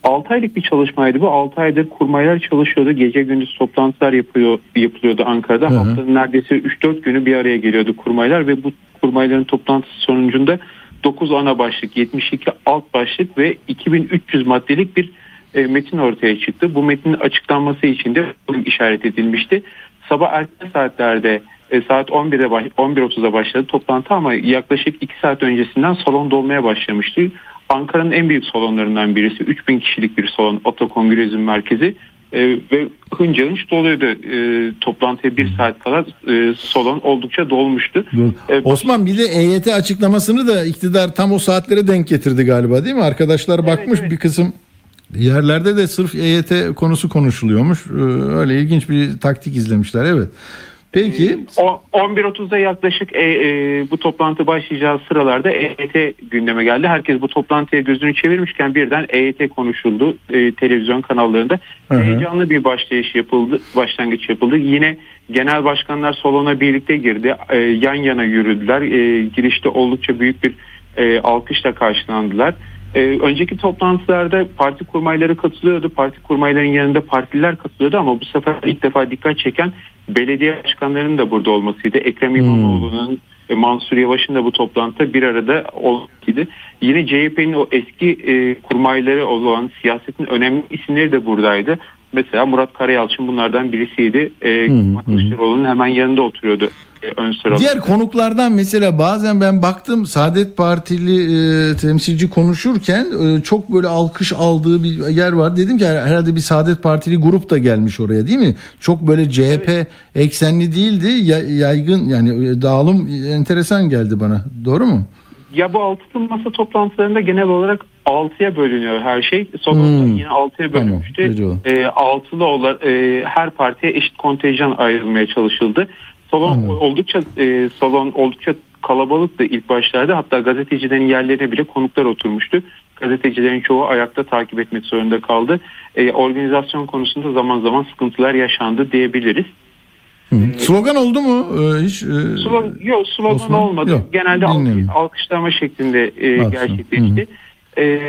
6 aylık bir çalışmaydı bu. 6 aydır kurmaylar çalışıyordu. Gece gündüz toplantılar yapıyor, yapılıyordu Ankara'da.
Hı hı.
Haftanın neredeyse 3-4 günü bir araya geliyordu kurmaylar ve bu kurmayların toplantısı sonucunda 9 ana başlık, 72 alt başlık ve 2300 maddelik bir e, metin ortaya çıktı. Bu metnin açıklanması için de işaret edilmişti. Sabah erken saatlerde e, saat 11'de baş- 11.30'da başladı toplantı ama yaklaşık 2 saat öncesinden salon dolmaya başlamıştı. Ankara'nın en büyük salonlarından birisi 3000 kişilik bir salon Otokongrezyum Merkezi e, ve hınca hınç doluyordu. E, toplantıya bir saat kala e, salon oldukça dolmuştu. E,
Osman bir de EYT açıklamasını da iktidar tam o saatlere denk getirdi galiba değil mi? Arkadaşlar bakmış bir kısım yerlerde de sırf EYT konusu konuşuluyormuş. Ee, Öyle ilginç bir taktik izlemişler evet. Peki
O 11.30'da yaklaşık e, e, bu toplantı başlayacağı sıralarda EYT gündeme geldi. Herkes bu toplantıya gözünü çevirmişken birden EYT konuşuldu e, televizyon kanallarında.
Hı hı.
Heyecanlı bir başlayış yapıldı, başlangıç yapıldı. Yine genel başkanlar salona birlikte girdi. E, yan yana yürüdüler. E, girişte oldukça büyük bir e, alkışla karşılandılar. E, önceki toplantılarda parti kurmayları katılıyordu. Parti kurmayların yanında partililer katılıyordu ama bu sefer ilk defa dikkat çeken belediye başkanlarının da burada olmasıydı. Ekrem İmamoğlu'nun ve Mansur Yavaş'ın da bu toplantıda bir arada olmasıydı. Yine CHP'nin o eski e, kurmayları olan siyasetin önemli isimleri de buradaydı. Mesela Murat Karayalçın bunlardan birisiydi. E, Kemal Kılıçdaroğlu'nun hemen yanında oturuyordu ön sırada.
Diğer konuklardan mesela bazen ben baktım Saadet Partili e, temsilci konuşurken e, çok böyle alkış aldığı bir yer var. Dedim ki her- herhalde bir Saadet Partili grup da gelmiş oraya değil mi? Çok böyle CHP eksenli değildi. Ya- yaygın yani e, dağılım enteresan geldi bana. Doğru mu?
Ya bu altılı masa toplantılarında genel olarak altıya bölünüyor her şey. Sonunda
Hmm.
yine altıya
Tamam,
bölünmüştü.
peki o.
E, altılı olan e, her partiye eşit kontenjan ayrılmaya çalışıldı. Salon oldukça e, salon oldukça kalabalıktı ilk başlarda. Hatta gazetecilerin yerlerine bile konuklar oturmuştu. Gazetecilerin çoğu ayakta takip etmek zorunda kaldı. E, organizasyon konusunda zaman zaman sıkıntılar yaşandı diyebiliriz.
Slogan oldu mu? E, hiç e,
Slogan, yok slogan
Osman?
olmadı.
Yok,
Genelde
dinleyelim.
alkış- alkışlama şeklinde e, gerçekleşti. E,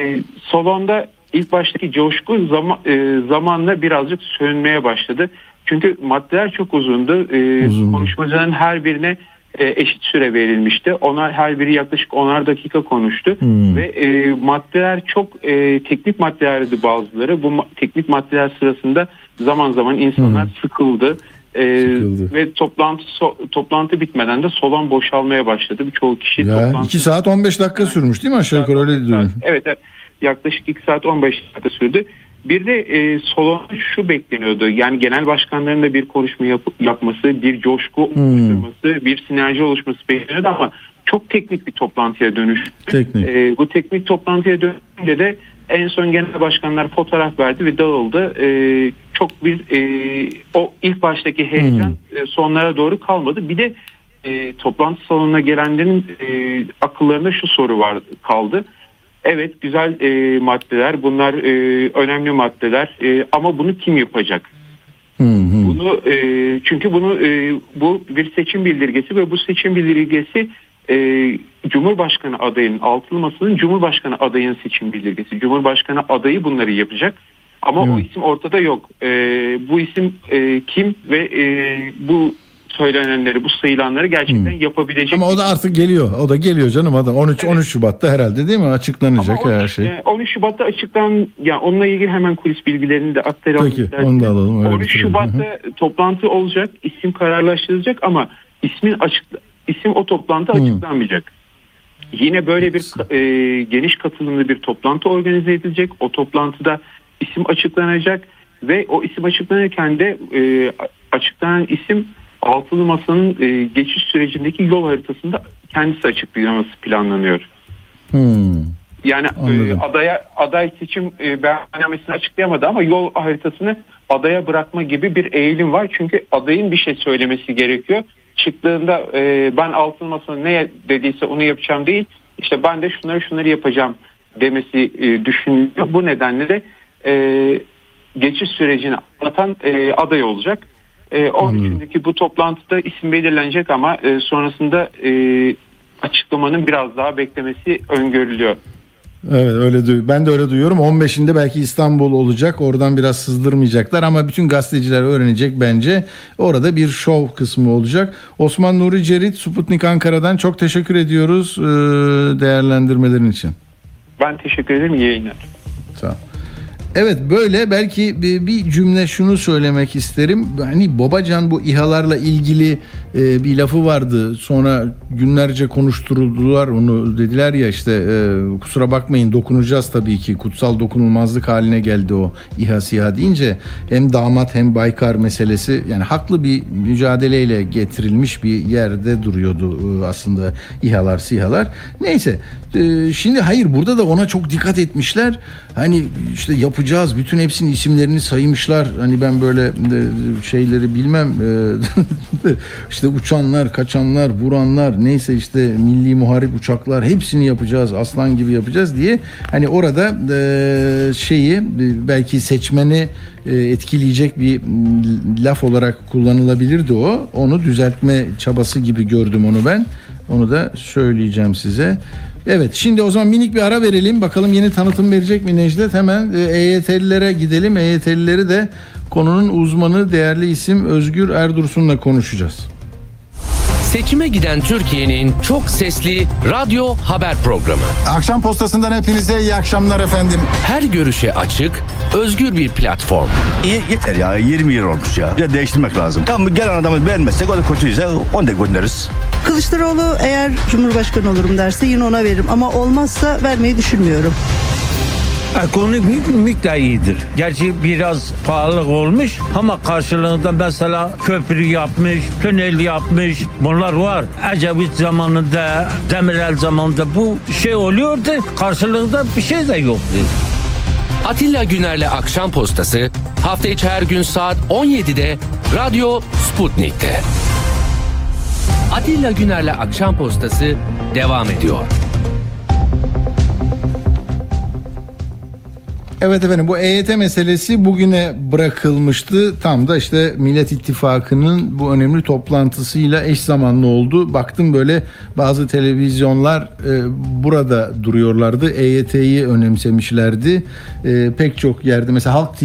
salonda ilk baştaki coşku zaman, e, zamanla birazcık sönmeye başladı. Çünkü maddeler çok uzundu. E,
Uzun.
konuşmacıların her birine e, eşit süre verilmişti. Ona her biri yaklaşık onar dakika konuştu
Hmm.
ve e, maddeler çok e, teknik maddelerdi bazıları. Bu ma- teknik maddeler sırasında zaman zaman insanlar sıkıldı. E,
Sıkıldı.
ve toplantı so- toplantı bitmeden de salon boşalmaya başladı. Birçok kişi
ya
toplantı
2 saat 15 dakika sürmüş değil mi aşağı yukarı öyle diyorum.
Evet, evet. Yaklaşık 2 saat 15 dakika sürdü. Bir de e, salonda şu bekleniyordu. Yani genel başkanların da bir konuşma yap- yapması, bir coşku oluşturması, bir sinerji oluşması bekleniyordu ama çok teknik bir toplantıya dönüştü.
Teknik.
E, bu teknik toplantıya dönünce de en son genel başkanlar fotoğraf verdi ve dağıldı. E, çok bir e, o ilk baştaki heyecan e, sonlara doğru kalmadı. Bir de e, toplantı salonuna gelenlerin e, akıllarında şu soru var kaldı. Evet güzel e, maddeler bunlar e, önemli maddeler e, ama bunu kim yapacak?
Hı hı.
Bunu e, çünkü bunu e, bu bir seçim bildirgesi ve bu seçim bildirgesi e, Cumhurbaşkanı adayının altılı masanın Cumhurbaşkanı adayının seçim bildirgesi. Cumhurbaşkanı adayı bunları yapacak. Ama o isim ortada yok. E, bu isim e, kim ve e, bu söylenenleri, bu sayılanları gerçekten yapabilecek.
Ama o da artık geliyor. O da geliyor canım adam. 13 13 Şubat'ta herhalde değil mi? Açıklanacak
Ama
her şey.
e, 13 Şubat'ta açıklan ya onunla ilgili hemen kulis bilgilerini de aktaralım.
Peki
isterseniz.
onu da alalım. Öyle
13
bitirelim. Hı hı.
Şubat'ta toplantı olacak, isim kararlaştırılacak ama ismin açık isim o toplantı açıklanmayacak. Yine böyle bir e, geniş katılımlı bir toplantı organize edilecek. O toplantıda isim açıklanacak ve o isim açıklanırken de e, açıklanan isim altılı masanın e, geçiş sürecindeki yol haritasında kendisi açıklaması planlanıyor.
Hmm.
Yani e, adaya aday seçim e, beyannamesini açıklayamadı ama yol haritasını adaya bırakma gibi bir eğilim var. Çünkü adayın bir şey söylemesi gerekiyor. Çıktığında e, ben altın masanın ne dediyse onu yapacağım değil. İşte ben de şunları şunları yapacağım demesi e, düşünülüyor. Bu nedenle de e, geçiş sürecini anlatan e, aday olacak. E, 13'ündeki bu toplantıda isim belirlenecek ama e, sonrasında e, açıklamanın biraz daha beklemesi öngörülüyor.
Evet öyle duy- ben de öyle duyuyorum. 15'inde belki İstanbul olacak. Oradan biraz sızdırmayacaklar ama bütün gazeteciler öğrenecek bence. Orada bir şov kısmı olacak. Osman Nuri Cerit Sputnik Ankara'dan çok teşekkür ediyoruz e, değerlendirmelerin için.
Ben teşekkür ederim. İyi yayınlar.
Evet böyle belki bir bir cümle şunu söylemek isterim. Hani Babacan bu İHA'larla ilgili e, bir lafı vardı. Sonra günlerce konuşturuldular onu dediler ya işte e, kusura bakmayın dokunacağız tabii ki. Kutsal dokunulmazlık haline geldi o İHA SİHA deyince hem damat hem Baykar meselesi yani haklı bir mücadeleyle getirilmiş bir yerde duruyordu e, aslında İHA'lar SİHA'lar. Neyse e, şimdi hayır burada da ona çok dikkat etmişler. Hani işte yapacağız bütün hepsinin isimlerini saymışlar. Hani ben böyle e, şeyleri bilmem. E, *laughs* işte uçanlar, kaçanlar, vuranlar neyse işte milli muharip uçaklar hepsini yapacağız. Aslan gibi yapacağız diye. Hani orada e, şeyi e, belki seçmeni etkileyecek bir laf olarak kullanılabilirdi o. Onu düzeltme çabası gibi gördüm onu ben. Onu da söyleyeceğim size. Evet şimdi o zaman minik bir ara verelim. Bakalım yeni tanıtım verecek mi Necdet? Hemen e, EYT'lilere gidelim. EYT'lileri de konunun uzmanı değerli isim Özgür Erdursun'la konuşacağız.
Seçime giden Türkiye'nin çok sesli radyo haber programı.
Akşam postasından hepinize iyi akşamlar efendim.
Her görüşe açık, özgür bir platform.
İyi yeter ya 20 yıl olmuş ya. Bir de değiştirmek lazım. Tam gelen adamı beğenmezsek o da kötüyse onu da göndeririz.
Kılıçdaroğlu eğer Cumhurbaşkanı olurum derse yine ona veririm ama olmazsa vermeyi düşünmüyorum.
Ekonomik miktar iyidir. Gerçi biraz pahalılık olmuş ama karşılığında mesela köprü yapmış, tünel yapmış bunlar var. Ecevit zamanında, Demirel zamanında bu şey oluyordu. Karşılığında bir şey de yoktu.
Atilla Güner'le Akşam Postası hafta içi her gün saat 17'de Radyo Sputnik'te. Atilla Güner'le Akşam Postası devam ediyor.
Evet efendim bu EYT meselesi bugüne bırakılmıştı. Tam da işte Millet İttifakı'nın bu önemli toplantısıyla eş zamanlı oldu. Baktım böyle bazı televizyonlar e, burada duruyorlardı. EYT'yi önemsemişlerdi. E, pek çok yerde mesela Halk TV,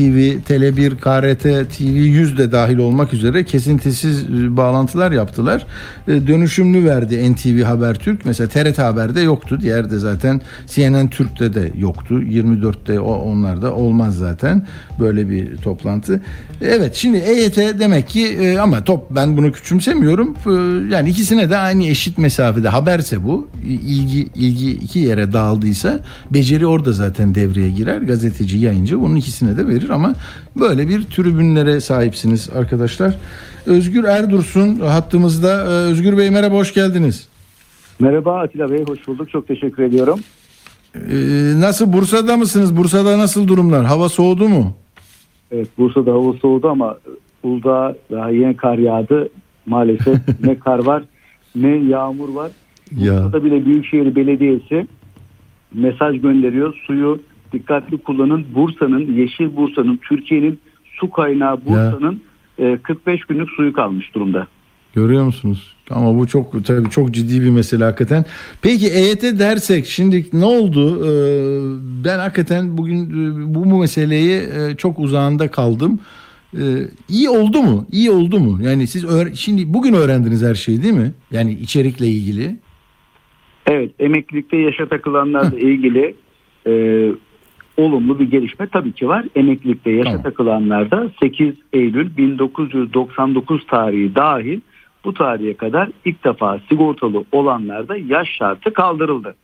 Tele1, KRT, TV 100 de dahil olmak üzere kesintisiz e, bağlantılar yaptılar. E, dönüşümlü verdi NTV Habertürk. Mesela TRT Haber'de yoktu. Diğerde zaten CNN Türk'te de yoktu. 24'te o onlarda olmaz zaten böyle bir toplantı. Evet şimdi EYT demek ki e, ama top ben bunu küçümsemiyorum. E, yani ikisine de aynı eşit mesafede haberse bu ilgi ilgi iki yere dağıldıysa beceri orada zaten devreye girer. Gazeteci, yayıncı onun ikisine de verir ama böyle bir tribünlere sahipsiniz arkadaşlar. Özgür Erdursun hattımızda. E, Özgür Bey merhaba hoş geldiniz.
Merhaba Atilla Bey, hoş bulduk. Çok teşekkür ediyorum.
E, nasıl Bursa'da mısınız? Bursa'da nasıl durumlar? Hava soğudu mu?
Evet, Bursa'da hava soğudu ama Uludağ daha yeni kar yağdı. Maalesef *laughs* ne kar var ne yağmur var.
Ya.
Bursa'da bile Büyükşehir Belediyesi mesaj gönderiyor. Suyu dikkatli kullanın. Bursa'nın, Yeşil Bursa'nın, Türkiye'nin su kaynağı Bursa'nın e, 45 günlük suyu kalmış durumda.
Görüyor musunuz? Ama bu çok tabii çok ciddi bir mesele hakikaten. Peki EYT dersek şimdi ne oldu? Ee, ben hakikaten bugün e, bu, bu meseleyi e, çok uzağında kaldım. Ee, iyi oldu mu? İyi oldu mu? Yani siz şimdi bugün öğrendiniz her şeyi değil mi? Yani içerikle ilgili.
Evet, emeklilikte yaşa takılanlarla ilgili e, olumlu bir gelişme tabii ki var. Emeklilikte yaşa
Tamam.
takılanlarda 8 Eylül 1999 tarihi dahil bu tarihe kadar ilk defa sigortalı olanlarda yaş şartı kaldırıldı.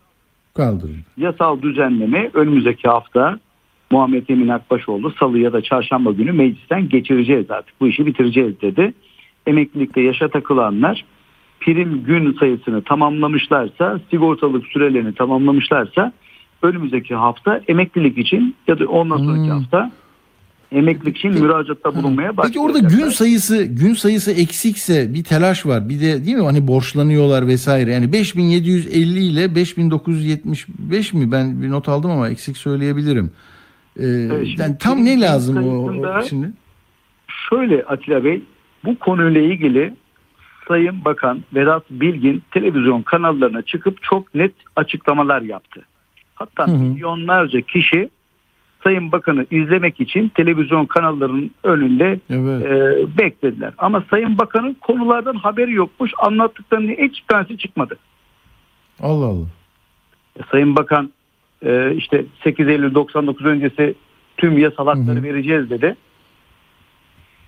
Kaldırın.
Yasal düzenleme önümüzdeki hafta Muhammed Emin Akbaşoğlu salı ya da çarşamba günü meclisten geçireceğiz artık bu işi bitireceğiz dedi. Emeklilikte yaşa takılanlar prim gün sayısını tamamlamışlarsa sigortalık sürelerini tamamlamışlarsa önümüzdeki hafta emeklilik için ya da ondan sonraki hafta emeklilik için müracaatta bulunmaya başlayacaklar.
Peki orada gün sayısı gün sayısı eksikse bir telaş var. Bir de değil mi hani borçlanıyorlar vesaire. Yani 5750 ile 5975 mi? Ben bir not aldım ama eksik söyleyebilirim. Ee,
şimdi
yani tam ne lazım o, o şimdi?
Şöyle Atilla Bey bu konuyla ilgili Sayın Bakan Vedat Bilgin televizyon kanallarına çıkıp çok net açıklamalar yaptı. Hatta
Hı hı.
milyonlarca kişi Sayın Bakan'ı izlemek için televizyon kanallarının önünde
Evet.
e, beklediler. Ama Sayın Bakan'ın konulardan haberi yokmuş. Anlattıklarının hiç tanesi çıkmadı.
Allah Allah.
Sayın Bakan e, işte 8 Eylül 99 öncesi tüm yasal hakları vereceğiz dedi.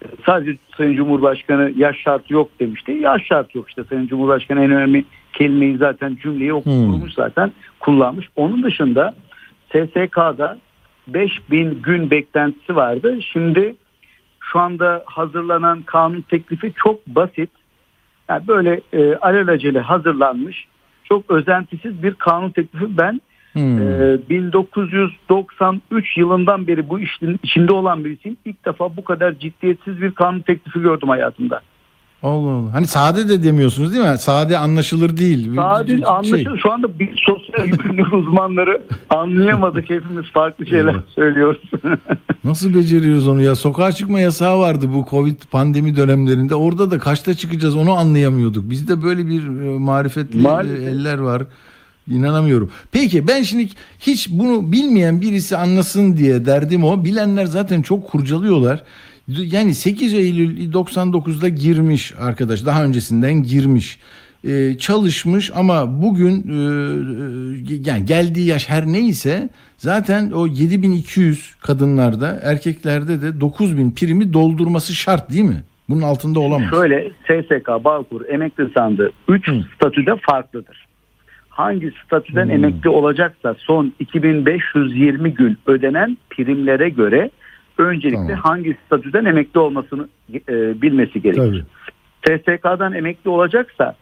E, Sadece Sayın Cumhurbaşkanı yaş şartı yok demişti. Yaş şartı yok işte. Sayın Cumhurbaşkanı en önemli kelimeyi zaten cümleyi okumuş zaten kullanmış. Onun dışında SSK'da 5000 gün beklentisi vardı. Şimdi şu anda hazırlanan kanun teklifi çok basit. Yani böyle e, alelacele hazırlanmış çok özentisiz bir kanun teklifi ben
Hmm.
e, 1993 yılından beri bu işin içinde olan birisiyim. İlk defa bu kadar ciddiyetsiz bir kanun teklifi gördüm hayatımda.
Allah Allah. Hani sade de demiyorsunuz değil mi? Sade anlaşılır değil.
Sadece
Şey-
anlaşılır. Şu anda bir sosyal güvenlik *laughs* uzmanları anlayamadık. Hepimiz farklı şeyler söylüyoruz. *laughs*
Nasıl beceriyoruz onu ya? Sokağa çıkma yasağı vardı bu Covid pandemi dönemlerinde. Orada da kaçta çıkacağız onu anlayamıyorduk. Bizde böyle bir e, marifetli
Maalesef.
e, eller var. İnanamıyorum. Peki ben şimdi hiç bunu bilmeyen birisi anlasın diye derdim o. Bilenler zaten çok kurcalıyorlar. Yani 8 Eylül 99'da girmiş arkadaş. Daha öncesinden girmiş. Ee, çalışmış ama bugün e, e, yani geldiği yaş her neyse zaten o 7200 kadınlarda erkeklerde de 9000 primi doldurması şart değil mi? Bunun altında olamaz.
Şöyle SSK, Bağkur, emekli sandığı 3 statüde farklıdır. Hangi statüden
Hmm.
emekli olacaksa son 2520 gün ödenen primlere göre öncelikle
Tamam.
hangi statüden emekli olmasını e, bilmesi gerekir. TSK'dan emekli olacaksa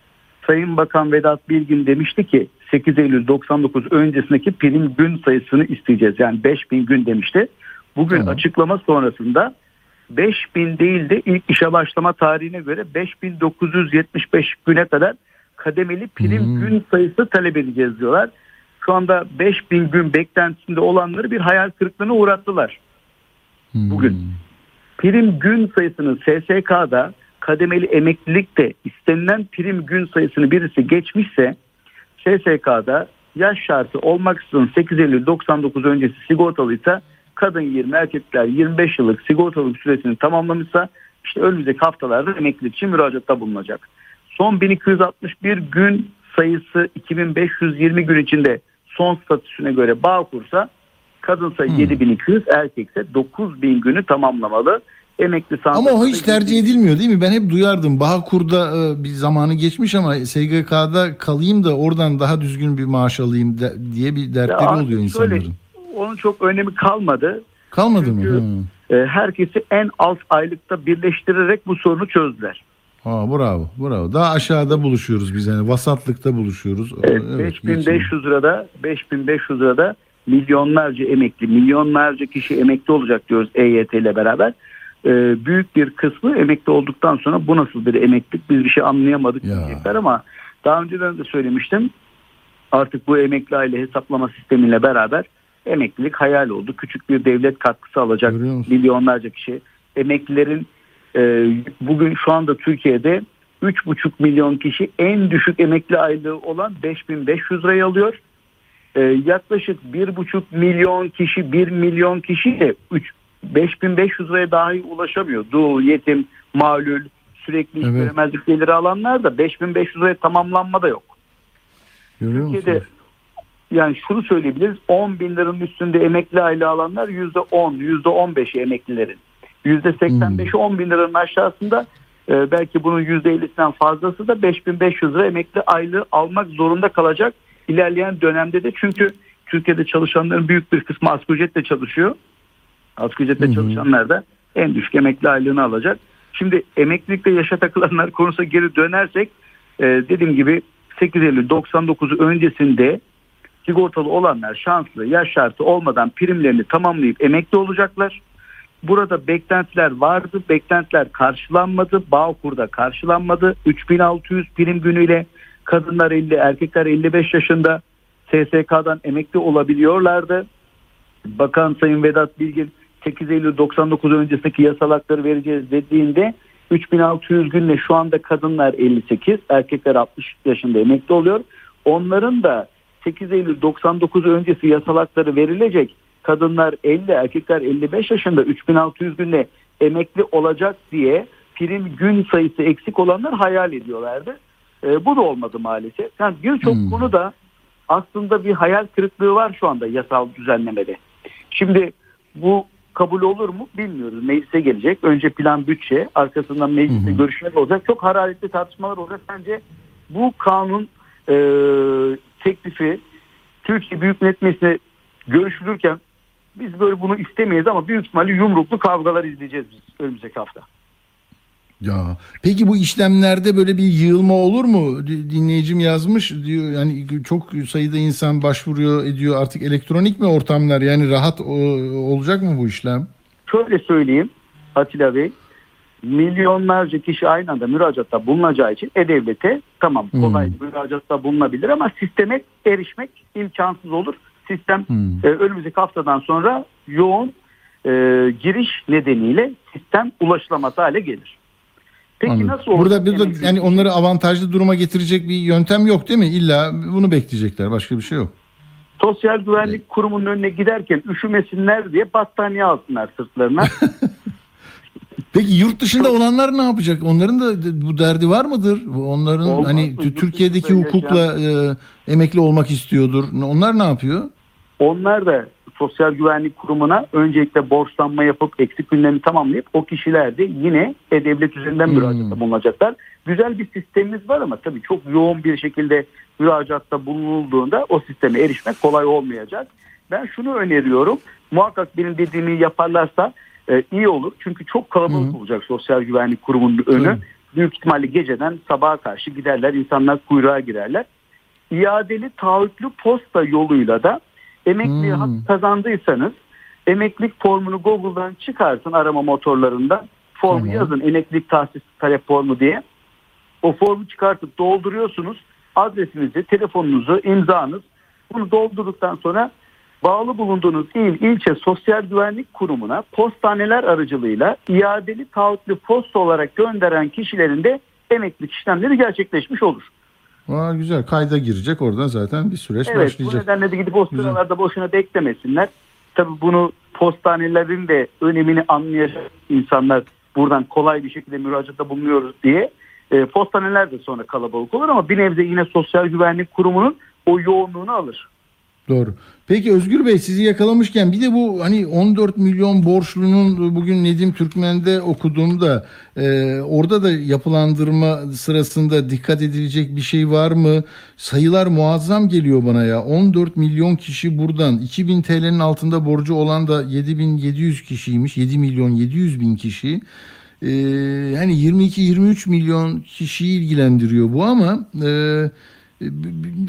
Sayın Bakan Vedat Bilgin demişti ki 8 Eylül 99 öncesindeki prim gün sayısını isteyeceğiz. Yani 5000 gün demişti. Bugün
Tamam.
açıklama sonrasında 5000 değil de ilk işe başlama tarihine göre 5975 güne kadar kademeli prim
Hmm.
gün sayısı talep edeceğiz diyorlar. Şu anda 5000 gün beklentisinde olanları bir hayal kırıklığına uğrattılar. Bugün. Prim gün sayısının SSK'da kademeli emeklilikte istenilen prim gün sayısını birisi geçmişse SSK'da yaş şartı olmaksızın 8 Eylül 99 öncesi sigortalıysa kadın 20 erkekler 25 yıllık sigortalık süresini tamamlamışsa işte önümüzdeki haftalarda emeklilik için müracaatta bulunacak. Son 1261 gün sayısı 2520 gün içinde son statüsüne göre bağ kursa kadın sayı 7200 erkekse 9000 günü tamamlamalı. Emekli
Ama o hiç tercih edilmiyor değil mi? Ben hep duyardım. Bağkur'da e, bir zamanı geçmiş ama SGK'da kalayım da oradan daha düzgün bir maaş alayım de- diye bir
Ya
dertleri
artık
oluyor
şöyle,
insanların.
onun çok önemi kalmadı.
Kalmadı mı?
Çünkü-
Hı.
E, herkesi en alt aylıkta birleştirerek bu sorunu çözdüler.
Ha, bravo, bravo. Daha aşağıda buluşuyoruz biz yani vasatlıkta buluşuyoruz.
Evet,
Evet,
5500 lirada 5500 lirada milyonlarca emekli, milyonlarca kişi emekli olacak diyoruz EYT ile beraber. E, büyük bir kısmı emekli olduktan sonra bu nasıl bir emeklilik biz bir şey anlayamadık diyecekler ama daha önceden de söylemiştim. Artık bu emekli aile hesaplama sistemiyle beraber emeklilik hayal oldu. Küçük bir devlet katkısı alacak milyonlarca kişi. Emeklilerin e, bugün şu anda Türkiye'de 3,5 milyon kişi en düşük emekli aylığı olan 5500 lirayı alıyor. E, yaklaşık 1,5 milyon kişi 1 milyon kişi de 3 5500 liraya dahi ulaşamıyor. Dul, yetim, malul, sürekli
Evet.
göremezlik geliri alanlar da 5500 liraya tamamlanma da yok.
Görüyor?
Türkiye'de yani şunu söyleyebiliriz 10 bin liranın üstünde emekli aylığı alanlar yüzde 10, yüzde 15'i emeklilerin. Yüzde 85'i 10 bin liranın aşağısında e, belki bunun yüzde 50'sinden fazlası da 5500 lira emekli aylığı almak zorunda kalacak ilerleyen dönemde de çünkü Türkiye'de çalışanların büyük bir kısmı asgari ücretle çalışıyor. Asgari ücretle çalışanlar da en düşük emekli aylığını alacak. Şimdi emeklilikte yaşa takılanlar *laughs* konusuna geri dönersek e, dediğim gibi 8 Eylül 99'u öncesinde sigortalı olanlar şanslı yaş şartı olmadan primlerini tamamlayıp emekli olacaklar. Burada beklentiler vardı. Beklentiler karşılanmadı. Bağkur'da karşılanmadı. 3600 prim günüyle kadınlar 50, erkekler 55 yaşında SSK'dan emekli olabiliyorlardı. Bakan Sayın Vedat Bilgin 8 Eylül 99 öncesindeki yasal hakları vereceğiz dediğinde 3600 günle şu anda kadınlar 58, erkekler 60 yaşında emekli oluyor. Onların da 8 Eylül 99 öncesi yasal hakları verilecek. Kadınlar 50, erkekler 55 yaşında 3600 günle emekli olacak diye prim gün sayısı eksik olanlar hayal ediyorlardı. E, bu da olmadı maalesef. Yani birçok konuda aslında bir hayal kırıklığı var şu anda yasal düzenlemede. Şimdi bu kabul olur mu bilmiyoruz. Meclise gelecek. Önce plan bütçe, arkasından mecliste görüşmeler olacak. Çok hararetli tartışmalar olacak. Bence bu kanun e, teklifi Türkiye Büyük Millet Meclisi'ne görüşülürken biz böyle bunu istemeyiz ama büyük ihtimalle yumruklu kavgalar izleyeceğiz biz önümüzdeki hafta.
Ya peki bu işlemlerde böyle bir yığılma olur mu? Di- Dinleyicim yazmış diyor yani çok sayıda insan başvuruyor ediyor artık elektronik mi ortamlar yani rahat o- olacak mı bu işlem?
Şöyle söyleyeyim Atilla Bey. Milyonlarca kişi aynı anda müracaatta bulunacağı için E-Devlet'e tamam kolay müracaatta bulunabilir ama sisteme erişmek imkansız olur. Sistem e, önümüzdeki haftadan sonra yoğun e, giriş nedeniyle sistem ulaşılamaz hale gelir. Peki
Anladım.
nasıl olur?
Burada burada
Emeklilik-
yani onları avantajlı duruma getirecek bir yöntem yok değil mi? İlla bunu bekleyecekler. Başka bir şey yok.
Sosyal Güvenlik Kurumu'nun önüne giderken üşümesinler diye battaniye alsınlar sırtlarına. *laughs*
Peki yurt dışında olanlar ne yapacak? Onların da bu derdi var mıdır? Onların
Olmaz
hani
mı?
Türkiye'deki hukukla e, emekli olmak istiyordur. Onlar ne yapıyor?
Onlar da Sosyal Güvenlik Kurumu'na öncelikle borçlanma yapıp eksik günlerini tamamlayıp o kişiler de yine E-Devlet üzerinden müracaatta bulunacaklar. Güzel bir sistemimiz var ama tabii çok yoğun bir şekilde müracaatta bulunulduğunda o sisteme erişmek kolay olmayacak. Ben şunu öneriyorum. Muhakkak benim dediğimi yaparlarsa e, iyi olur. Çünkü çok kalabalık olacak Sosyal Güvenlik Kurumu'nun önü. Büyük ihtimalle geceden sabaha karşı giderler. insanlar kuyruğa girerler. İadeli taahhütlü posta yoluyla da emekliye hak kazandıysanız emeklilik formunu Google'dan çıkarsın arama motorlarında. Formu yazın emeklilik tahsis talep formu diye. O formu çıkartıp dolduruyorsunuz. Adresinizi, telefonunuzu, imzanız. Bunu doldurduktan sonra bağlı bulunduğunuz il, ilçe sosyal güvenlik kurumuna postaneler aracılığıyla iadeli taahhütlü posta olarak gönderen kişilerin de emeklilik işlemleri gerçekleşmiş olur.
Aa, güzel. Kayda girecek. Oradan zaten bir süreç
Evet bu
başlayacak.
nedenle de gidip o sıralarda boşuna beklemesinler. Tabii bunu postanelerin de önemini anlayacak insanlar buradan kolay bir şekilde müracaatta bulunuyoruz diye e, postaneler de sonra kalabalık olur ama bir nebze yine Sosyal Güvenlik Kurumu'nun o yoğunluğunu alır.
Doğru. Peki Özgür Bey sizi yakalamışken bir de bu hani 14 milyon borçlunun bugün Nedim Türkmen'de okuduğumda e, orada da yapılandırma sırasında dikkat edilecek bir şey var mı? Sayılar muazzam geliyor bana ya. 14 milyon kişi buradan 2000 TL'nin altında borcu olan da 7700 kişiymiş. 7 milyon 700 bin kişi. E, yani 22-23 milyon kişiyi ilgilendiriyor bu ama e,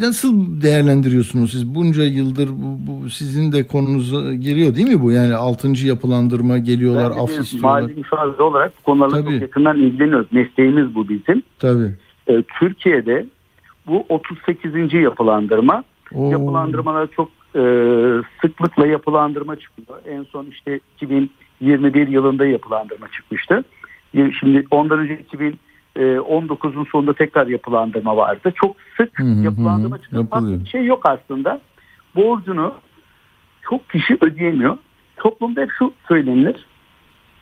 Nasıl değerlendiriyorsunuz siz bunca yıldır bu, bu sizin de konunuza geliyor değil mi bu? Yani 6. yapılandırma geliyorlar, af istiyorlar.
mali müşavir olarak bu konularla
Tabii.
çok yakından ilgileniyoruz. Mesleğimiz bu bizim.
Tabii.
E, Türkiye'de bu 38. yapılandırma.
Oo.
Yapılandırmalar çok e, sıklıkla yapılandırma çıkıyor. En son işte 2021 yılında yapılandırma çıkmıştı. Y- Şimdi ondan önce 2019'un sonunda tekrar yapılandırma vardı. Çok sık
Hı hı,
yapılandırma
Yapılıyor.
bir şey yok aslında. Borcunu çok kişi ödeyemiyor. Toplumda hep şu söylenir.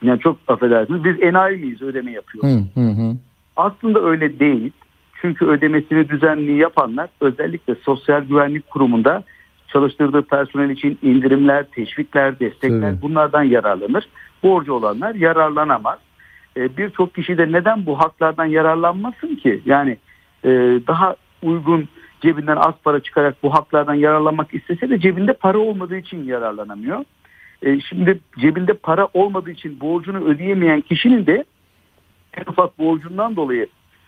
Yani çok affedersiniz. Biz enayi miyiz ödeme yapıyoruz.
Hı hı.
Aslında öyle değil. Çünkü ödemesini düzenli yapanlar özellikle Sosyal Güvenlik Kurumu'nda çalıştırdığı personel için indirimler, teşvikler, destekler
Tabii.
bunlardan yararlanır. Borcu olanlar yararlanamaz. Ee, Birçok kişi de neden bu haklardan yararlanmasın ki? Yani e, daha uygun cebinden az para çıkarak bu haklardan yararlanmak istese de cebinde para olmadığı için yararlanamıyor. E, şimdi cebinde para olmadığı için borcunu ödeyemeyen kişinin de en ufak borcundan dolayı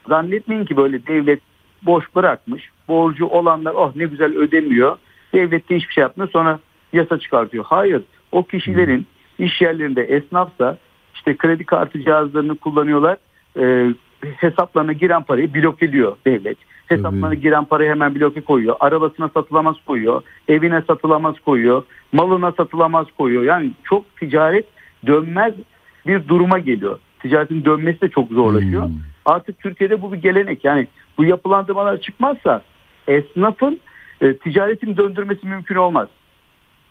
zannetmeyin ki böyle devlet boş bırakmış. Borcu olanlar oh ne güzel ödemiyor. Devlet de hiçbir şey yapmıyor sonra yasa çıkartıyor. Hayır o kişilerin iş yerlerinde esnafsa işte kredi kartı cihazlarını kullanıyorlar. E, hesaplarına giren parayı blokeliyor devlet. Hesaplarına giren parayı hemen bloke koyuyor. Arabasına satılamaz koyuyor. Evine satılamaz koyuyor. Malına satılamaz koyuyor. Yani çok ticaret dönmez bir duruma geliyor. Ticaretin dönmesi de çok zorlaşıyor. Artık Türkiye'de bu bir gelenek. Yani bu yapılandırmalar çıkmazsa esnafın e, ticaretini döndürmesi mümkün olmaz.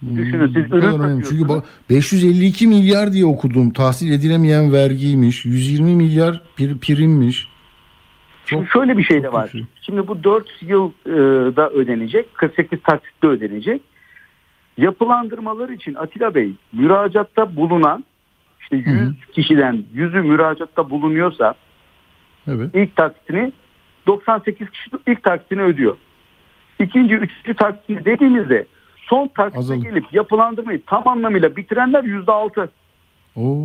Düşünün siz ürün
önemli. Çünkü bak 552 milyar diye okudum. Tahsil edilemeyen vergiymiş. 120 milyar bir primmiş.
Şimdi şöyle bir şey de var. Şimdi bu 4 yılda ödenecek, 48 taksitte ödenecek. Yapılandırmalar için Atilla Bey müracaatta bulunan işte 100 kişiden 100'ü müracaatta bulunuyorsa
Evet.
ilk taksitini 98 kişi ilk taksitini ödüyor. İkinci, üçüncü taksitini dediğimizde son taksite
Azalım.
gelip yapılandırmayı tam anlamıyla bitirenler %6.
Oo.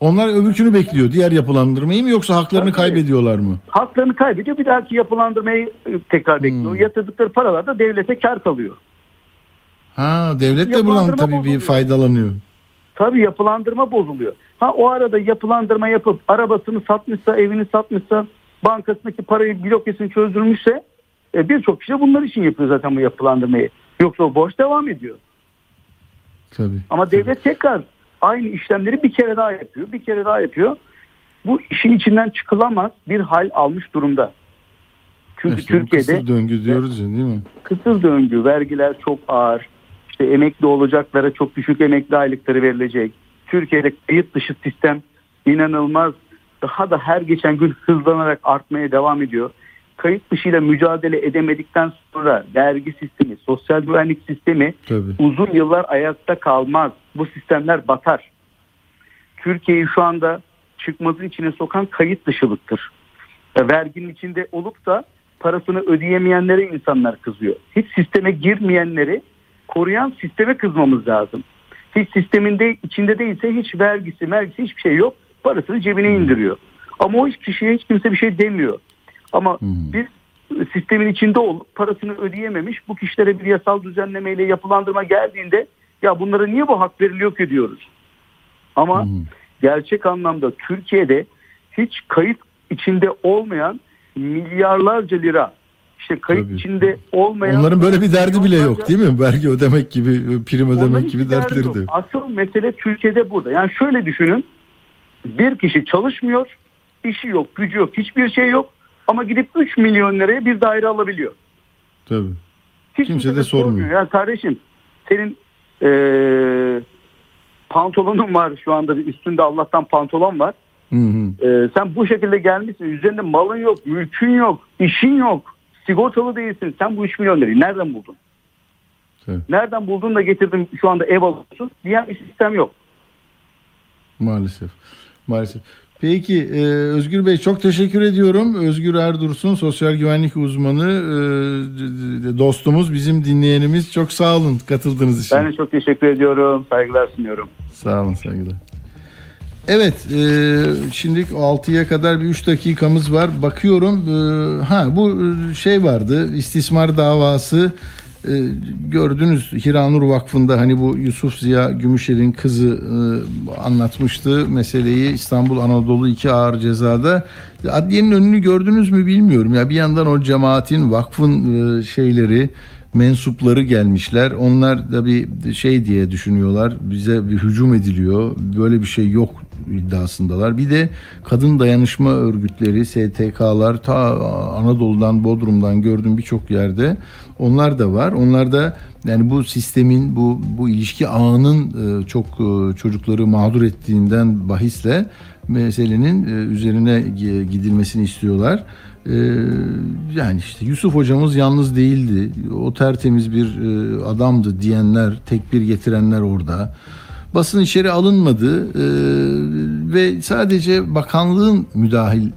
Onlar öbürkünü bekliyor. Diğer yapılandırmayı mı yoksa haklarını kaybediyorlar mı?
Haklarını kaybediyor bir dahaki yapılandırmayı e, tekrar bekliyor. Yatırdıkları paralar da devlete kar kalıyor.
Ha devlet de buradan tabii bir
bozuluyor.
faydalanıyor.
Tabii yapılandırma bozuluyor. Ha o arada yapılandırma yapıp arabasını satmışsa, evini satmışsa, bankasındaki parayı blokesini çözdürmüşse e, birçok kişi bunlar için yapıyor zaten bu yapılandırmayı. Yoksa o borç devam ediyor.
Tabii.
Ama devlet tekrar aynı işlemleri bir kere daha yapıyor. Bir kere daha yapıyor. Bu işin içinden çıkılamaz bir hal almış durumda. Çünkü
İşte
Türkiye'de
kısır döngü diyoruz ya değil mi?
kısır döngü, vergiler çok ağır. İşte emekli olacaklara çok düşük emekli aylıkları verilecek. Türkiye'de kayıt dışı sistem inanılmaz daha da her geçen gün hızlanarak artmaya devam ediyor. Kayıt dışıyla mücadele edemedikten sonra vergi sistemi, sosyal güvenlik sistemi
Tabii.
uzun yıllar ayakta kalmaz. Bu sistemler batar. Türkiye'yi şu anda çıkmazın içine sokan kayıt dışılıktır. E, Verginin içinde olup da parasını ödeyemeyenlere insanlar kızıyor. Hiç sisteme girmeyenleri koruyan sisteme kızmamız lazım. Hiç sisteminde içinde değilse hiç vergisi, mergisi hiçbir şey yok. Parasını cebine indiriyor. Ama o hiç kişiye hiç kimse bir şey demiyor. Ama biz sistemin içinde olup parasını ödeyememiş bu kişilere bir yasal düzenlemeyle yapılandırma geldiğinde ya bunlara niye bu hak veriliyor ki diyoruz. Ama gerçek anlamda Türkiye'de hiç kayıt içinde olmayan milyarlarca lira işte kayıt içinde olmayan
Onların böyle bir derdi bile yok değil mi? Vergi ödemek gibi, prim ödemek gibi
derdi
dertleri de yok.
Asıl mesele Türkiye'de burada. Yani şöyle düşünün. Bir kişi çalışmıyor, işi yok, gücü yok, hiçbir şey yok. Ama gidip 3 milyon liraya bir daire alabiliyor.
Tabii.
Hiç
Kimse de sormuyor.
Ya kardeşim senin eee pantolonun var şu anda üstünde Allah'tan pantolon var.
Hı hı.
Ee, sen bu şekilde gelmişsin. Üzerinde malın yok, mülkün yok, işin yok. Sigortalı değilsin. Sen bu 3 milyon lirayı nereden buldun?
Evet.
Nereden buldun da getirdin şu anda ev alıyorsun diyen bir sistem yok.
Maalesef. Maalesef. Peki e, Özgür Bey çok teşekkür ediyorum. Özgür Erdursun sosyal güvenlik uzmanı e, dostumuz bizim dinleyenimiz çok sağ olun katıldığınız için.
Ben de çok teşekkür ediyorum. Saygılar sunuyorum.
Sağ olun saygılar. Evet e, şimdi 6'ya kadar bir 3 dakikamız var. Bakıyorum e, ha bu e, şey vardı istismar davası e, gördünüz Hiranur Vakfı'nda hani bu Yusuf Ziya Gümüşer'in kızı e, anlatmıştı meseleyi İstanbul Anadolu 2 ağır cezada. Adliyenin önünü gördünüz mü bilmiyorum. Ya bir yandan o cemaatin vakfın e, şeyleri mensupları gelmişler. Onlar da bir şey diye düşünüyorlar. Bize bir hücum ediliyor. Böyle bir şey yok iddiasındalar. Bir de kadın dayanışma örgütleri, STK'lar ta Anadolu'dan, Bodrum'dan gördüğüm birçok yerde onlar da var. Onlar da yani bu sistemin, bu bu ilişki ağının e, çok e, çocukları mağdur ettiğinden bahisle meselenin e, üzerine gi- gidilmesini istiyorlar. Ee, yani işte Yusuf hocamız yalnız değildi. O tertemiz bir e, adamdı diyenler, tekbir getirenler orada. Basın içeri alınmadı ee, ve sadece bakanlığın müdahil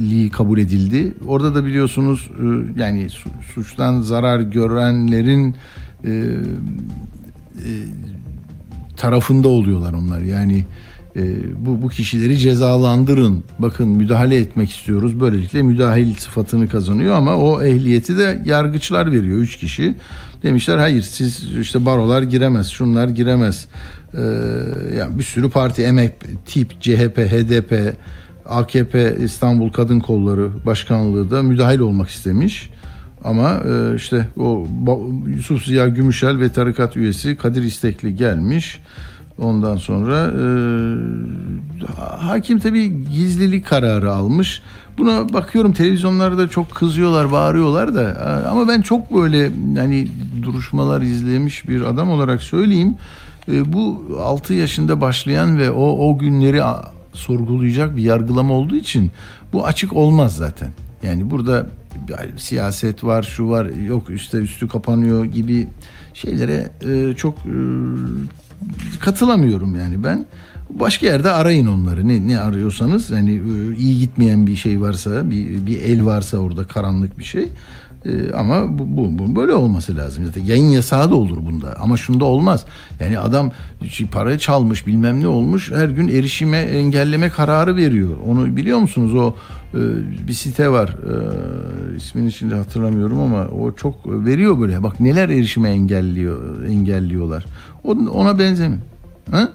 li kabul edildi. Orada da biliyorsunuz e, yani su- suçtan zarar görenlerin e, e, tarafında oluyorlar onlar. Yani e, bu bu kişileri cezalandırın. Bakın müdahale etmek istiyoruz. Böylelikle müdahil sıfatını kazanıyor ama o ehliyeti de yargıçlar veriyor. Üç kişi demişler hayır siz işte barolar giremez, şunlar giremez. Ee, yani bir sürü parti emek tip CHP, HDP, AKP İstanbul Kadın Kolları Başkanlığı da müdahil olmak istemiş. Ama e, işte o Yusuf Ziya Gümüşel ve tarikat üyesi Kadir İstekli gelmiş. Ondan sonra e, hakim tabii gizlilik kararı almış. Buna bakıyorum televizyonlarda çok kızıyorlar, bağırıyorlar da e, ama ben çok böyle hani duruşmalar izlemiş bir adam olarak söyleyeyim. E, bu 6 yaşında başlayan ve o o günleri sorgulayacak bir yargılama olduğu için bu açık olmaz zaten. Yani burada siyaset var, şu var, yok üstte üstü kapanıyor gibi şeylere e, çok e, katılamıyorum yani ben. Başka yerde arayın onları. Ne ne arıyorsanız yani e, iyi gitmeyen bir şey varsa, bir bir el varsa orada karanlık bir şey. E, ama bu, bu, bu böyle olması lazım. Zaten yayın yasağı da olur bunda. Ama şunda olmaz. Yani adam şey, para çalmış, bilmem ne olmuş. Her gün erişime engelleme kararı veriyor. Onu biliyor musunuz? O e, bir site var. E, ismini şimdi hatırlamıyorum ama o çok veriyor böyle. Bak neler erişime engelliyor, engelliyorlar. Ona, benzemiyor. Ha?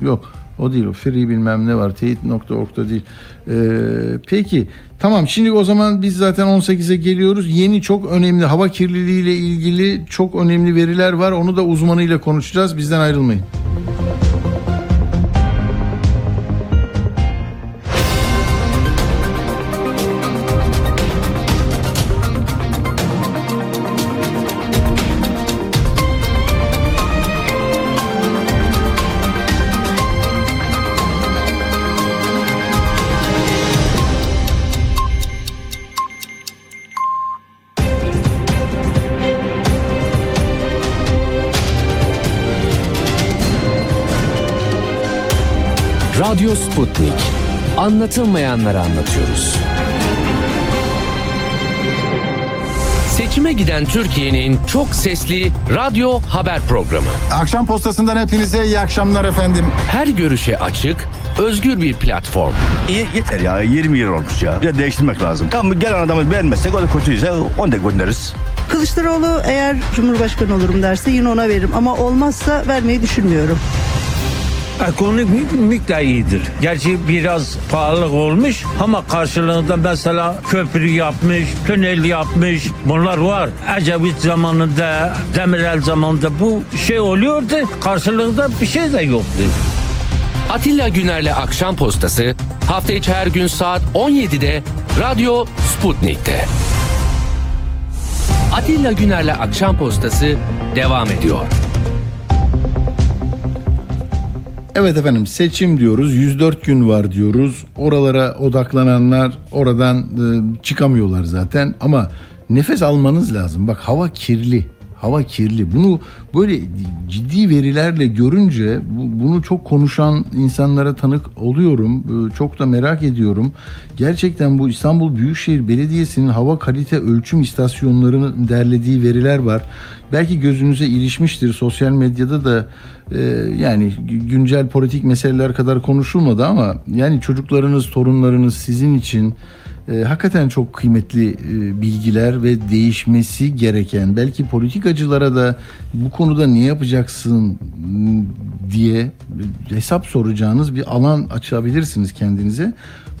Yok o değil o free bilmem ne var teyit.org'da değil. Ee, peki tamam şimdi o zaman biz zaten 18'e geliyoruz. Yeni çok önemli hava kirliliği ile ilgili çok önemli veriler var. Onu da uzmanıyla konuşacağız. Bizden ayrılmayın.
Radyo Sputnik. Anlatılmayanları anlatıyoruz. Seçime giden Türkiye'nin çok sesli radyo haber programı.
Akşam postasından hepinize iyi akşamlar efendim.
Her görüşe açık, özgür bir platform.
yeter ya 20 yıl olmuş ya. Bir de değiştirmek lazım. Tamam gelen adamı beğenmezsek o da kötüyse onu da göndeririz.
Kılıçdaroğlu eğer Cumhurbaşkanı olurum derse yine ona veririm ama olmazsa vermeyi düşünmüyorum.
Ekonomik miktar iyidir. Gerçi biraz pahalılık olmuş ama karşılığında mesela köprü yapmış, tünel yapmış. Bunlar var. Ecevit zamanında, Demirel zamanında bu şey oluyordu. Karşılığında bir şey de yoktu.
Atilla Güner'le Akşam Postası hafta içi her gün saat 17'de Radyo Sputnik'te. Atilla Güner'le Akşam Postası devam ediyor.
Evet efendim seçim diyoruz. 104 gün var diyoruz. Oralara odaklananlar oradan e, çıkamıyorlar zaten ama nefes almanız lazım. Bak hava kirli. Hava kirli. Bunu böyle ciddi verilerle görünce bu- bunu çok konuşan insanlara tanık oluyorum. E, Çok da merak ediyorum. Gerçekten bu İstanbul Büyükşehir Belediyesi'nin hava kalite ölçüm istasyonlarının derlediği veriler var. Belki gözünüze ilişmiştir. Sosyal medyada da e, yani güncel politik meseleler kadar konuşulmadı ama yani çocuklarınız, torunlarınız sizin için e, hakikaten çok kıymetli e, bilgiler ve değişmesi gereken belki politikacılara da bu konuda ne yapacaksın diye hesap soracağınız bir alan açabilirsiniz kendinize.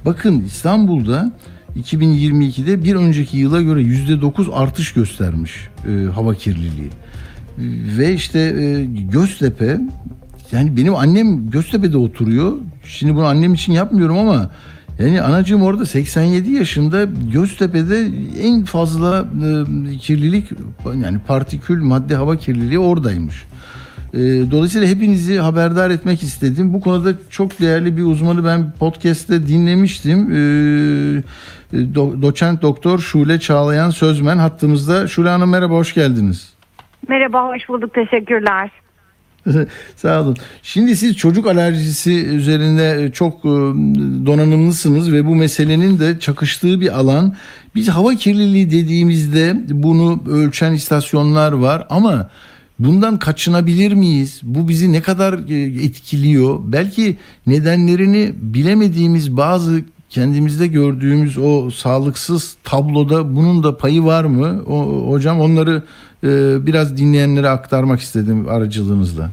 Bakın İstanbul'da 2022'de bir önceki yıla göre %9 artış göstermiş e, hava kirliliği. Ve işte e, Göztepe yani benim annem Göztepe'de oturuyor. Şimdi bunu annem için yapmıyorum ama yani anacığım orada 87 yaşında Göztepe'de en fazla e, kirlilik yani partikül madde hava kirliliği oradaymış. E, dolayısıyla hepinizi haberdar etmek istedim. Bu konuda çok değerli bir uzmanı ben podcast'te dinlemiştim. E, do- doçent doktor Şule Çağlayan Sözmen hattımızda. Şule Hanım merhaba hoş geldiniz.
Merhaba, hoş bulduk. Teşekkürler. *laughs*
Sağ olun. Şimdi siz çocuk alerjisi üzerinde çok e, donanımlısınız ve bu meselenin de çakıştığı bir alan. Biz hava kirliliği dediğimizde bunu ölçen istasyonlar var ama bundan kaçınabilir miyiz? Bu bizi ne kadar e, etkiliyor? Belki nedenlerini bilemediğimiz bazı kendimizde gördüğümüz o sağlıksız tabloda bunun da payı var mı? O, hocam onları e, biraz dinleyenlere aktarmak istedim aracılığınızla.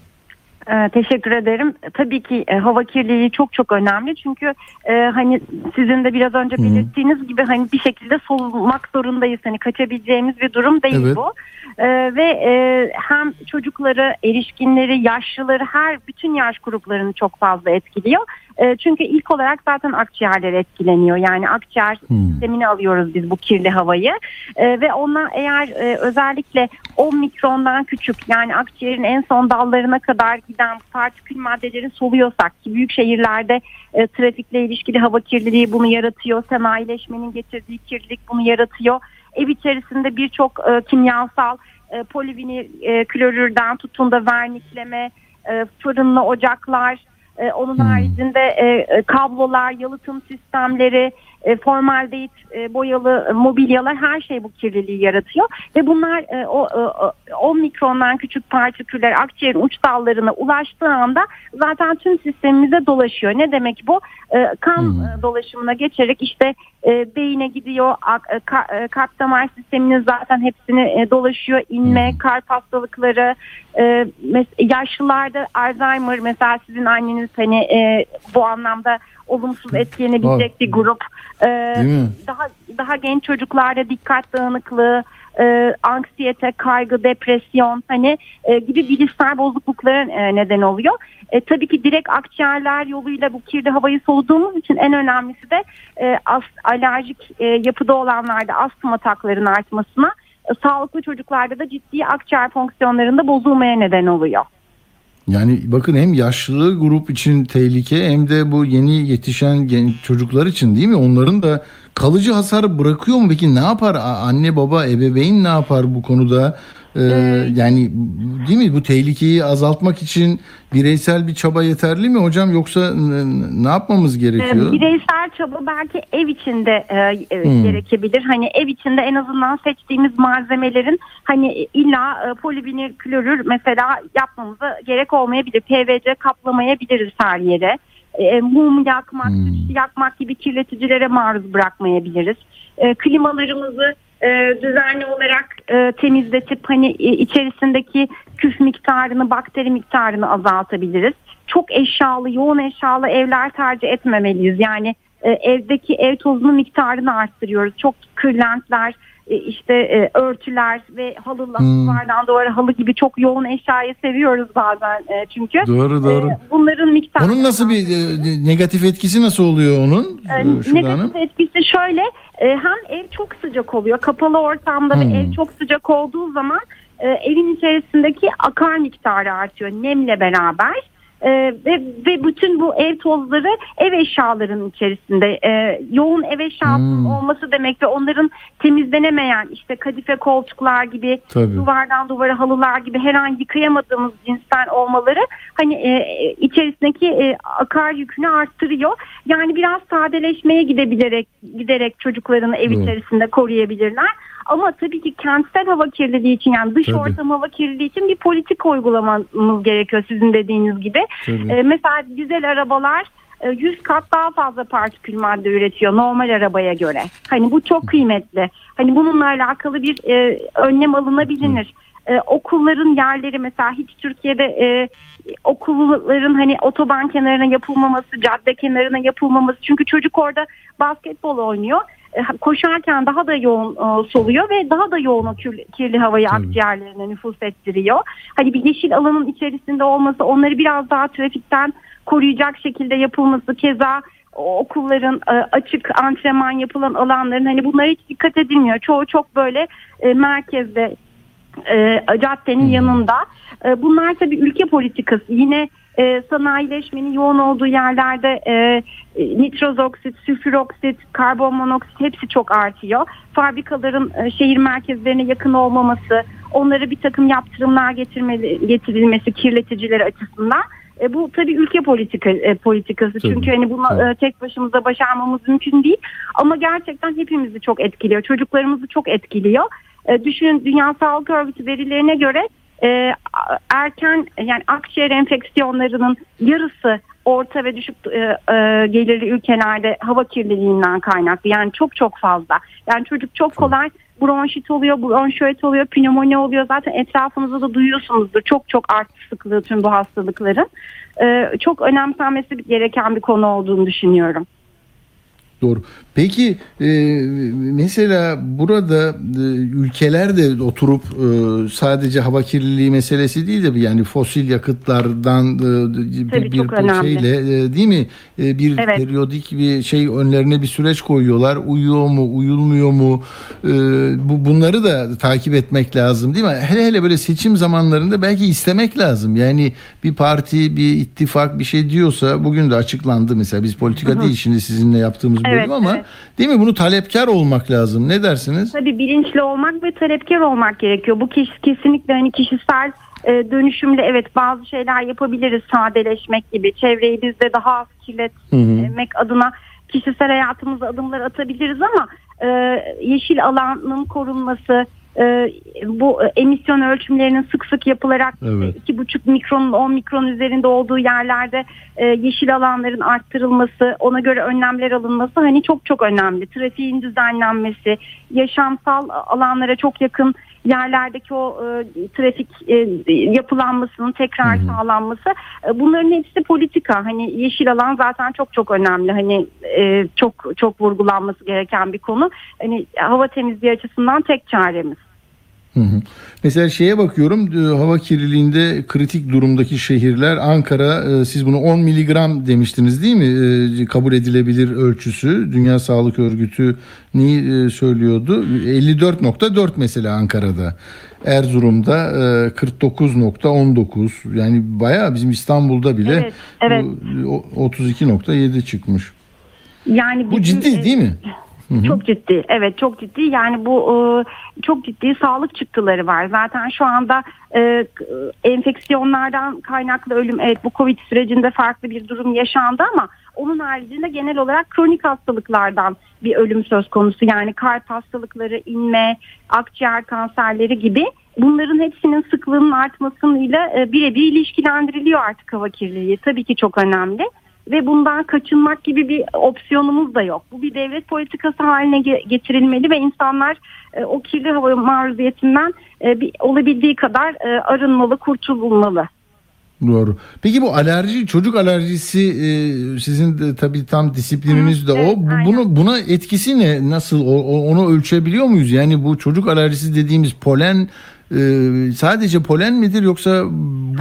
Ee, teşekkür ederim. Tabii ki e, hava kirliliği çok çok önemli çünkü e, hani sizin de biraz önce belirttiğiniz gibi hani bir şekilde solunmak zorundayız. Hani kaçabileceğimiz bir durum değil
Evet.
bu. E, ve e, hem çocukları, erişkinleri, yaşlıları her bütün yaş gruplarını çok fazla etkiliyor. E, çünkü ilk olarak zaten akciğerler etkileniyor. Yani akciğer sistemini alıyoruz biz bu kirli havayı. E, ve ona eğer e, özellikle 10 mikrondan küçük yani akciğerin en son dallarına kadar giden partikül maddeleri soluyorsak ki büyük şehirlerde e, trafikle ilişkili hava kirliliği bunu yaratıyor. Sanayileşmenin getirdiği kirlilik bunu yaratıyor. Ev içerisinde birçok e, kimyasal e, polivinil e, klorürden tutun da vernikleme, e, fırınlı ocaklar, e, onun haricinde e, e, kablolar, yalıtım sistemleri, e, formaldehit e, boyalı e, mobilyalar her şey bu kirliliği yaratıyor ve bunlar e, o e, o- 10 mikrondan küçük partiküller akciğerin uç dallarına ulaştığı anda zaten tüm sistemimize dolaşıyor. Ne demek bu? E, kan e, dolaşımına geçerek işte e, beyine gidiyor, ak- e, ka- e, kalp damar sisteminin zaten hepsini e, dolaşıyor. İnme, kalp hastalıkları, e, mes- yaşlılarda Alzheimer mesela sizin anneniz hani e, bu anlamda olumsuz etkilenebilecek bir grup. E,
mi?
daha daha genç çocuklarda dikkat dağınıklığı, e, anksiyete, kaygı, depresyon hani e, gibi bilişsel bozukluklara e, neden oluyor. E, tabii ki direkt akciğerler yoluyla bu kirli havayı soluduğumuz için en önemlisi de e, as, alerjik e, yapıda olanlarda astım ataklarının artmasına, e, sağlıklı çocuklarda da ciddi akciğer fonksiyonlarında bozulmaya neden oluyor.
Yani bakın hem yaşlı grup için tehlike hem de bu yeni yetişen çocuklar için değil mi? Onların da kalıcı hasar bırakıyor mu? Peki ne yapar? Anne baba ebeveyn ne yapar bu konuda? Ee, yani değil mi bu tehlikeyi azaltmak için bireysel bir çaba yeterli mi hocam yoksa ne yapmamız gerekiyor?
Ee, Bireysel çaba belki ev içinde e, e,
Hmm.
gerekebilir. Hani ev içinde en azından seçtiğimiz malzemelerin hani illa e, polivinil klorür mesela yapmamıza gerek olmayabilir. PVC kaplamayabiliriz her yere. E, mum yakmak, süs yakmak gibi kirleticilere maruz bırakmayabiliriz. E, klimalarımızı e, düzenli olarak e, temizletip hani e, içerisindeki küf miktarını, bakteri miktarını azaltabiliriz. Çok eşyalı, yoğun eşyalı evler tercih etmemeliyiz. Yani evdeki ev tozunun miktarını arttırıyoruz. Çok kırlentler, işte e, örtüler ve halılar,
Hmm.
duvardan duvara halı gibi çok yoğun eşyayı seviyoruz bazen e, çünkü.
Doğru, doğru.
E, bunların miktarı
Onun nasıl bir e, negatif etkisi nasıl oluyor onun? Şuda Hanım?
Negatif etkisi şöyle e, hem ev çok sıcak oluyor kapalı ortamda
Hmm.
ve ev çok sıcak olduğu zaman e, evin içerisindeki akar miktarı artıyor nemle beraber E, ve, ve bütün bu ev tozları ev eşyalarının içerisinde e, yoğun ev eşyasının
Hmm.
olması demek ve onların temizlenemeyen işte kadife koltuklar gibi
Tabii.
duvardan duvara halılar gibi her an yıkayamadığımız cinsten olmaları hani e, içerisindeki e, akar yükünü arttırıyor. Yani biraz sadeleşmeye gidebilerek giderek çocuklarını ev
Doğru.
içerisinde koruyabilirler. Ama tabii ki kentsel hava kirliliği için yani dış
Tabii.
ortam hava kirliliği için bir politik uygulamamız gerekiyor sizin dediğiniz gibi.
Tabii.
E, mesela dizel arabalar e, 100 kat daha fazla partikül madde üretiyor normal arabaya göre. Hani bu çok kıymetli. Hani bununla alakalı bir e, önlem alınabilir. E, okulların yerleri mesela hiç Türkiye'de e, okulların hani otoban kenarına yapılmaması, cadde kenarına yapılmaması. Çünkü çocuk orada basketbol oynuyor. E, koşarken daha da yoğun e, soluyor ve daha da yoğun o kirli, kirli havayı akciğerlerine nüfus ettiriyor. Hani bir yeşil alanın içerisinde olması, onları biraz daha trafikten koruyacak şekilde yapılması, keza okulların e, açık antrenman yapılan alanların hani bunlara hiç dikkat edilmiyor. Çoğu çok böyle merkezde caddenin yanında. Bunlar tabii ülke politikası. Yine e, sanayileşmenin yoğun olduğu yerlerde e, e, nitroz oksit, sülfür oksit, karbon monoksit hepsi çok artıyor. Fabrikaların e, şehir merkezlerine yakın olmaması, onlara bir takım yaptırımlar getirmeli, getirilmesi kirleticileri açısından. E, bu tabii ülke politika, e, politikası.
Tabii,
Çünkü hani bunu e, tek başımıza başarmamız mümkün değil. Ama gerçekten hepimizi çok etkiliyor. Çocuklarımızı çok etkiliyor. E, düşünün Dünya Sağlık Örgütü verilerine göre e, erken yani akciğer enfeksiyonlarının yarısı orta ve düşük e, e, gelirli ülkelerde hava kirliliğinden kaynaklı. Yani çok çok fazla. Yani çocuk çok kolay bronşit oluyor, bronşiyet oluyor, pnömoni oluyor. Zaten etrafınızda da duyuyorsunuzdur. Çok çok arttı sıklığı tüm bu hastalıkların. E, çok önemsenmesi gereken bir konu olduğunu düşünüyorum.
Doğru. Peki e, mesela burada e, ülkeler de oturup e, sadece hava kirliliği meselesi değil de yani fosil yakıtlardan e, bir,
Tabii,
bir şeyle e, değil mi? E, bir
Evet.
periyodik bir şey önlerine bir süreç koyuyorlar. Uyuyor mu, uyulmuyor mu? E, bu bunları da takip etmek lazım değil mi? Hele hele böyle seçim zamanlarında belki istemek lazım. Yani bir parti, bir ittifak bir şey diyorsa bugün de açıklandı mesela biz politika
Hı hı.
değil şimdi sizinle yaptığımız bölüm
Evet,
ama
evet.
Değil mi bunu talepkar olmak lazım. Ne dersiniz?
Tabii bilinçli olmak ve talepkar olmak gerekiyor. Bu kişi, kesinlikle hani kişisel e, dönüşümle evet bazı şeyler yapabiliriz. Sadeleşmek gibi. Çevreyi biz de daha az kirletmek adına kişisel hayatımıza adımlar atabiliriz ama e, yeşil alanın korunması, e, bu emisyon ölçümlerinin sık sık yapılarak
Evet.
iki buçuk mikronun 10 mikron üzerinde olduğu yerlerde e, yeşil alanların arttırılması, ona göre önlemler alınması hani çok çok önemli. Trafiğin düzenlenmesi, yaşamsal alanlara çok yakın yerlerdeki o e, trafik e, yapılanmasının tekrar sağlanması e, bunların hepsi politika. Hani yeşil alan zaten çok çok önemli. Hani e, çok çok vurgulanması gereken bir konu. Hani hava temizliği açısından tek çaremiz.
Hı hı. Mesela şeye bakıyorum e, hava kirliliğinde kritik durumdaki şehirler Ankara e, siz bunu 10 miligram demiştiniz değil mi E, kabul edilebilir ölçüsü Dünya Sağlık Örgütü neyi söylüyordu 54.4 mesela Ankara'da Erzurum'da e, 49.19 yani bayağı bizim İstanbul'da bile
Evet, evet.
bu, o- 32.7 çıkmış.
Yani
Bu
bizim,
ciddi değil mi?
Çok ciddi. Evet çok ciddi. Yani bu e, çok ciddi sağlık çıktıları var. Zaten şu anda e, k- enfeksiyonlardan kaynaklı ölüm evet bu Covid sürecinde farklı bir durum yaşandı ama onun haricinde genel olarak kronik hastalıklardan bir ölüm söz konusu. Yani kalp hastalıkları, inme, akciğer kanserleri gibi bunların hepsinin sıklığının artmasıyla e, birebir ilişkilendiriliyor artık hava kirliliği. Tabii ki çok önemli ve bundan kaçınmak gibi bir opsiyonumuz da yok. Bu bir devlet politikası haline ge- getirilmeli ve insanlar e, o kirli hava maruziyetinden e, bir, olabildiği kadar e, arınmalı, kurtulmalı.
Doğru. Peki bu alerji, çocuk alerjisi e, sizin de tabii tam disiplininiz de o. Bu- Bunu buna etkisi ne? Nasıl o- onu ölçebiliyor muyuz? Yani bu çocuk alerjisi dediğimiz polen e, sadece polen midir yoksa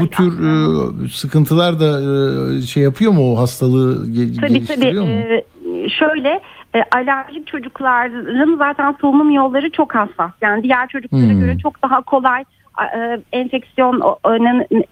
bu tür e, sıkıntılar da e, şey yapıyor mu o hastalığı ge-
Tabii tabii.
geliştiriyor mu?
e, şöyle e, alerjik çocukların zaten solunum yolları çok hassas. Yani diğer çocuklara
Hmm.
göre çok daha kolay e, enfeksiyon o-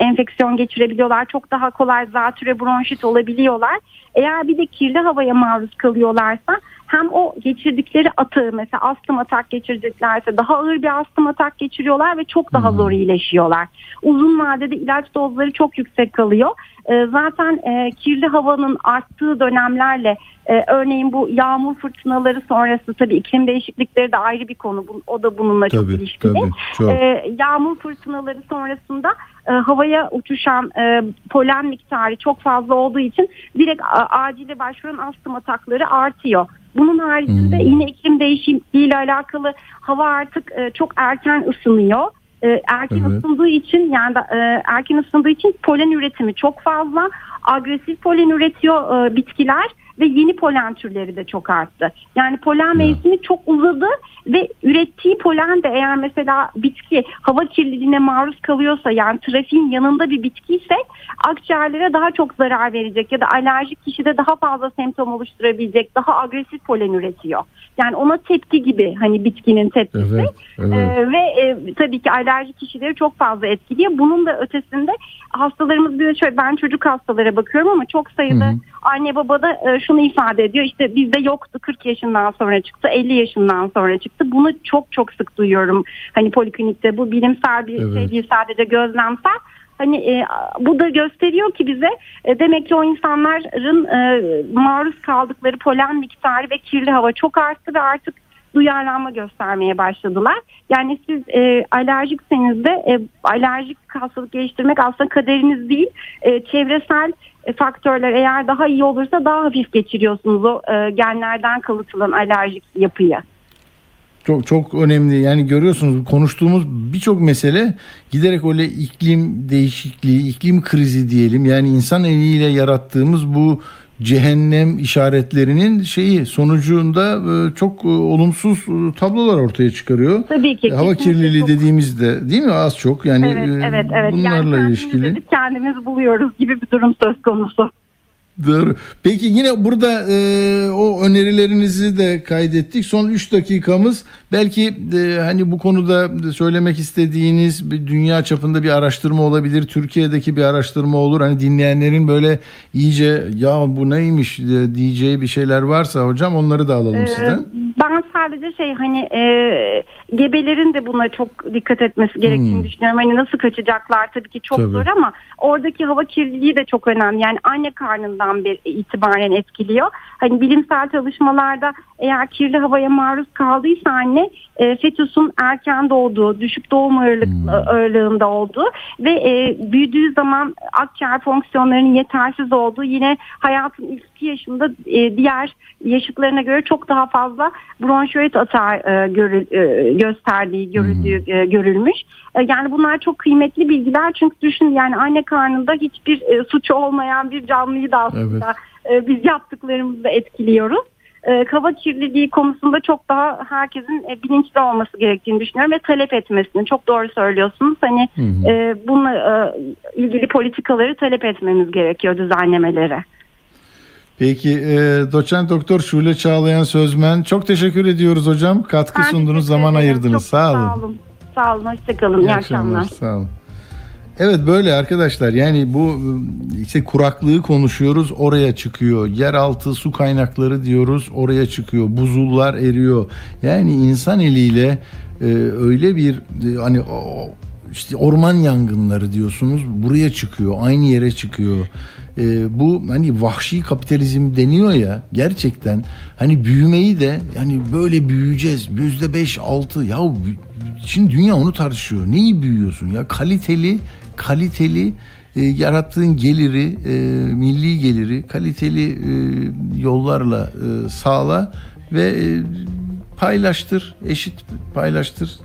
enfeksiyon geçirebiliyorlar. Çok daha kolay zatüre bronşit olabiliyorlar. Eğer bir de kirli havaya maruz kalıyorlarsa hem o geçirdikleri atağı mesela astım atak geçireceklerse daha ağır bir astım atak geçiriyorlar ve çok daha zor iyileşiyorlar. Uzun vadede ilaç dozları çok yüksek kalıyor. E, zaten e, kirli havanın arttığı dönemlerle e, örneğin bu yağmur fırtınaları sonrası tabii iklim değişiklikleri de ayrı bir konu. Bu- O da bununla çok
Tabii,
ilişkili.
tabii, çok.
E, yağmur fırtınaları sonrasında e, havaya uçuşan e, polen miktarı çok fazla olduğu için direkt a- acile başvuran astım atakları artıyor. Bunun haricinde yine iklim değişikliği ile alakalı hava artık e, çok erken ısınıyor. E, erken
Evet.
ısındığı için yani e, erken ısındığı için polen üretimi çok fazla. Agresif polen üretiyor e, bitkiler ve yeni polen türleri de çok arttı. Yani polen mevsimi çok uzadı ve ürettiği polen de eğer mesela bitki hava kirliliğine maruz kalıyorsa yani trafiğin yanında bir bitki ise akciğerlere daha çok zarar verecek ya da alerjik kişide daha fazla semptom oluşturabilecek daha agresif polen üretiyor. Yani ona tepki gibi hani bitkinin tepkisi.
Evet, evet.
Ee, ve e, tabii ki alerjik kişileri çok fazla etkiliyor. Bunun da ötesinde hastalarımız bir de şöyle ben çocuk hastalara bakıyorum ama çok sayıda
Hı hı.
anne baba da e, şunu ifade ediyor. İşte bizde yoktu 40 yaşından sonra çıktı, 50 yaşından sonra çıktı. Bunu çok çok sık duyuyorum. Hani poliklinikte bu bilimsel bir
Evet.
şey değil sadece gözlemsel. Hani e, bu da gösteriyor ki bize e, demek ki o insanların e, maruz kaldıkları polen miktarı ve kirli hava çok arttı ve artık duyarlanma göstermeye başladılar. Yani siz e, alerjikseniz de e, alerjik hastalık geliştirmek aslında kaderiniz değil. E, çevresel e, faktörler eğer daha iyi olursa daha hafif geçiriyorsunuz o e, genlerden kalıtılan alerjik yapıyı.
Çok çok önemli. Yani görüyorsunuz konuştuğumuz birçok mesele giderek öyle iklim değişikliği, iklim krizi diyelim. Yani insan eliyle yarattığımız bu cehennem işaretlerinin şeyi sonucunda e, çok e, olumsuz e, tablolar ortaya çıkarıyor.
Tabii ki.
Hava kirliliği
çok-
dediğimizde değil mi az çok yani
evet, evet, evet.
bunlarla
yani
ilişkili.
kendimiz buluyoruz gibi bir durum söz konusu.
Doğru. Peki yine burada e, o önerilerinizi de kaydettik. Son 3 dakikamız belki e, hani bu konuda söylemek istediğiniz bir dünya çapında bir araştırma olabilir. Türkiye'deki bir araştırma olur. Hani dinleyenlerin böyle iyice ya bu neymiş diyeceği bir şeyler varsa hocam onları da alalım
Ee,
sizden.
Ben sadece şey hani e, gebelerin de buna çok dikkat etmesi gerektiğini
Hmm.
düşünüyorum. Hani nasıl kaçacaklar tabii ki çok
Tabii.
zor ama oradaki hava kirliliği de çok önemli. Yani anne karnından bir itibaren etkiliyor. Hani bilimsel çalışmalarda eğer kirli havaya maruz kaldıysa anne e, fetüsün erken doğduğu, düşük doğum ağırlık,
Hmm.
ağırlığında olduğu ve e, büyüdüğü zaman akciğer fonksiyonlarının yetersiz olduğu yine hayatın ilk yaşında e, diğer yaşıtlarına göre çok daha fazla bronşioid atar e, görül- e, gösterdiği görüldüğü e, görülmüş. E, yani bunlar çok kıymetli bilgiler çünkü düşün yani anne karnında hiçbir e, suçu olmayan bir canlıyı da aslında e, biz yaptıklarımızla etkiliyoruz. E, hava kirliliği konusunda çok daha herkesin e, bilinçli olması gerektiğini düşünüyorum ve talep etmesini çok doğru söylüyorsunuz. Hani
hı.
e, bununla e, ilgili politikaları talep etmemiz gerekiyor düzenlemeleri.
Peki e, doçent doktor Şule Çağlayan Sözmen çok teşekkür ediyoruz hocam. Katkı
Ben
sundunuz zaman ayırdınız.
Çok
Sağ olun.
Sağ olun. Sağ olun. Hoşçakalın. İyi, akşamlar.
Sağ olun. Evet böyle arkadaşlar yani bu işte kuraklığı konuşuyoruz oraya çıkıyor. Yeraltı su kaynakları diyoruz oraya çıkıyor. Buzullar eriyor. Yani insan eliyle e, öyle bir e, hani o, işte orman yangınları diyorsunuz buraya çıkıyor. Aynı yere çıkıyor. E, bu hani vahşi kapitalizm deniyor ya gerçekten. Hani büyümeyi de yani böyle büyüyeceğiz yüzde beş altı. Ya şimdi dünya onu tartışıyor. Neyi büyüyorsun ya? Kaliteli kaliteli e, yarattığın geliri e, milli geliri kaliteli e, yollarla e, sağla ve e, paylaştır eşit paylaştır.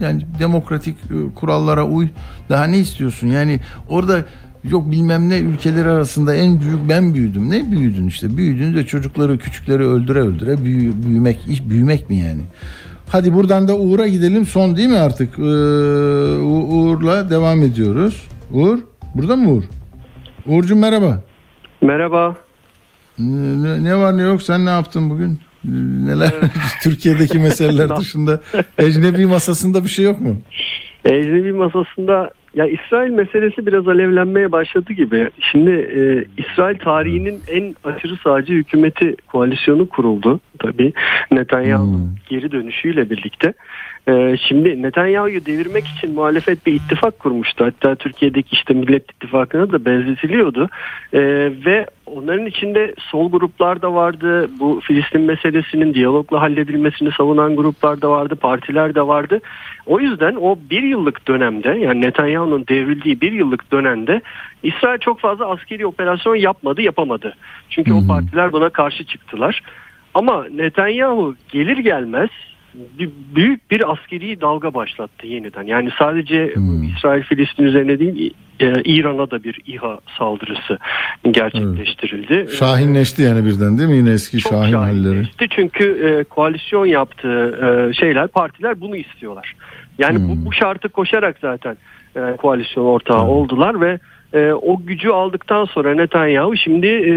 Yani demokratik e, kurallara uy. Daha ne istiyorsun? Yani orada yok bilmem ne ülkeler arasında en büyük ben büyüdüm ne büyüdün işte büyüdün de çocukları küçükleri öldüre öldüre büyü, büyümek iş büyümek mi yani Hadi buradan da Uğur'a gidelim. Son değil mi artık? Ee, Uğur'la devam ediyoruz. Uğur, burada mı Uğur? Uğur'cum merhaba.
Merhaba.
Ne, ne var ne yok sen ne yaptın bugün? Neler *laughs* Türkiye'deki meseleler dışında *laughs* ecnebi masasında bir şey yok mu?
Ecnebi masasında ya İsrail meselesi biraz alevlenmeye başladı gibi. Şimdi e, İsrail tarihinin en aşırı sağcı hükümeti koalisyonu kuruldu tabii Netanyahu'nun geri dönüşüyle birlikte. E, şimdi Netanyahu'yu devirmek için muhalefet bir ittifak kurmuştu. Hatta Türkiye'deki işte Millet İttifakı'na da benzetiliyordu. E, ve onların içinde sol gruplar da vardı. Bu Filistin meselesinin diyalogla halledilmesini savunan gruplar da vardı. Partiler de vardı. O yüzden o bir yıllık dönemde yani Netanyahu'nun devrildiği bir yıllık dönemde İsrail çok fazla askeri operasyon yapmadı yapamadı. Çünkü o partiler buna karşı çıktılar. Ama Netanyahu gelir gelmez büyük bir askeri dalga başlattı yeniden. Yani sadece İsrail Filistin üzerine değil e, İran'a da bir İHA saldırısı gerçekleştirildi.
Şahinleşti yani birden değil mi? Yine eski Şahin halleri.
Çünkü e, koalisyon yaptığı e, şeyler partiler bunu istiyorlar. Yani
Hmm.
bu, bu şartı koşarak zaten e, koalisyon ortağı oldular ve e, o gücü aldıktan sonra Netanyahu şimdi e,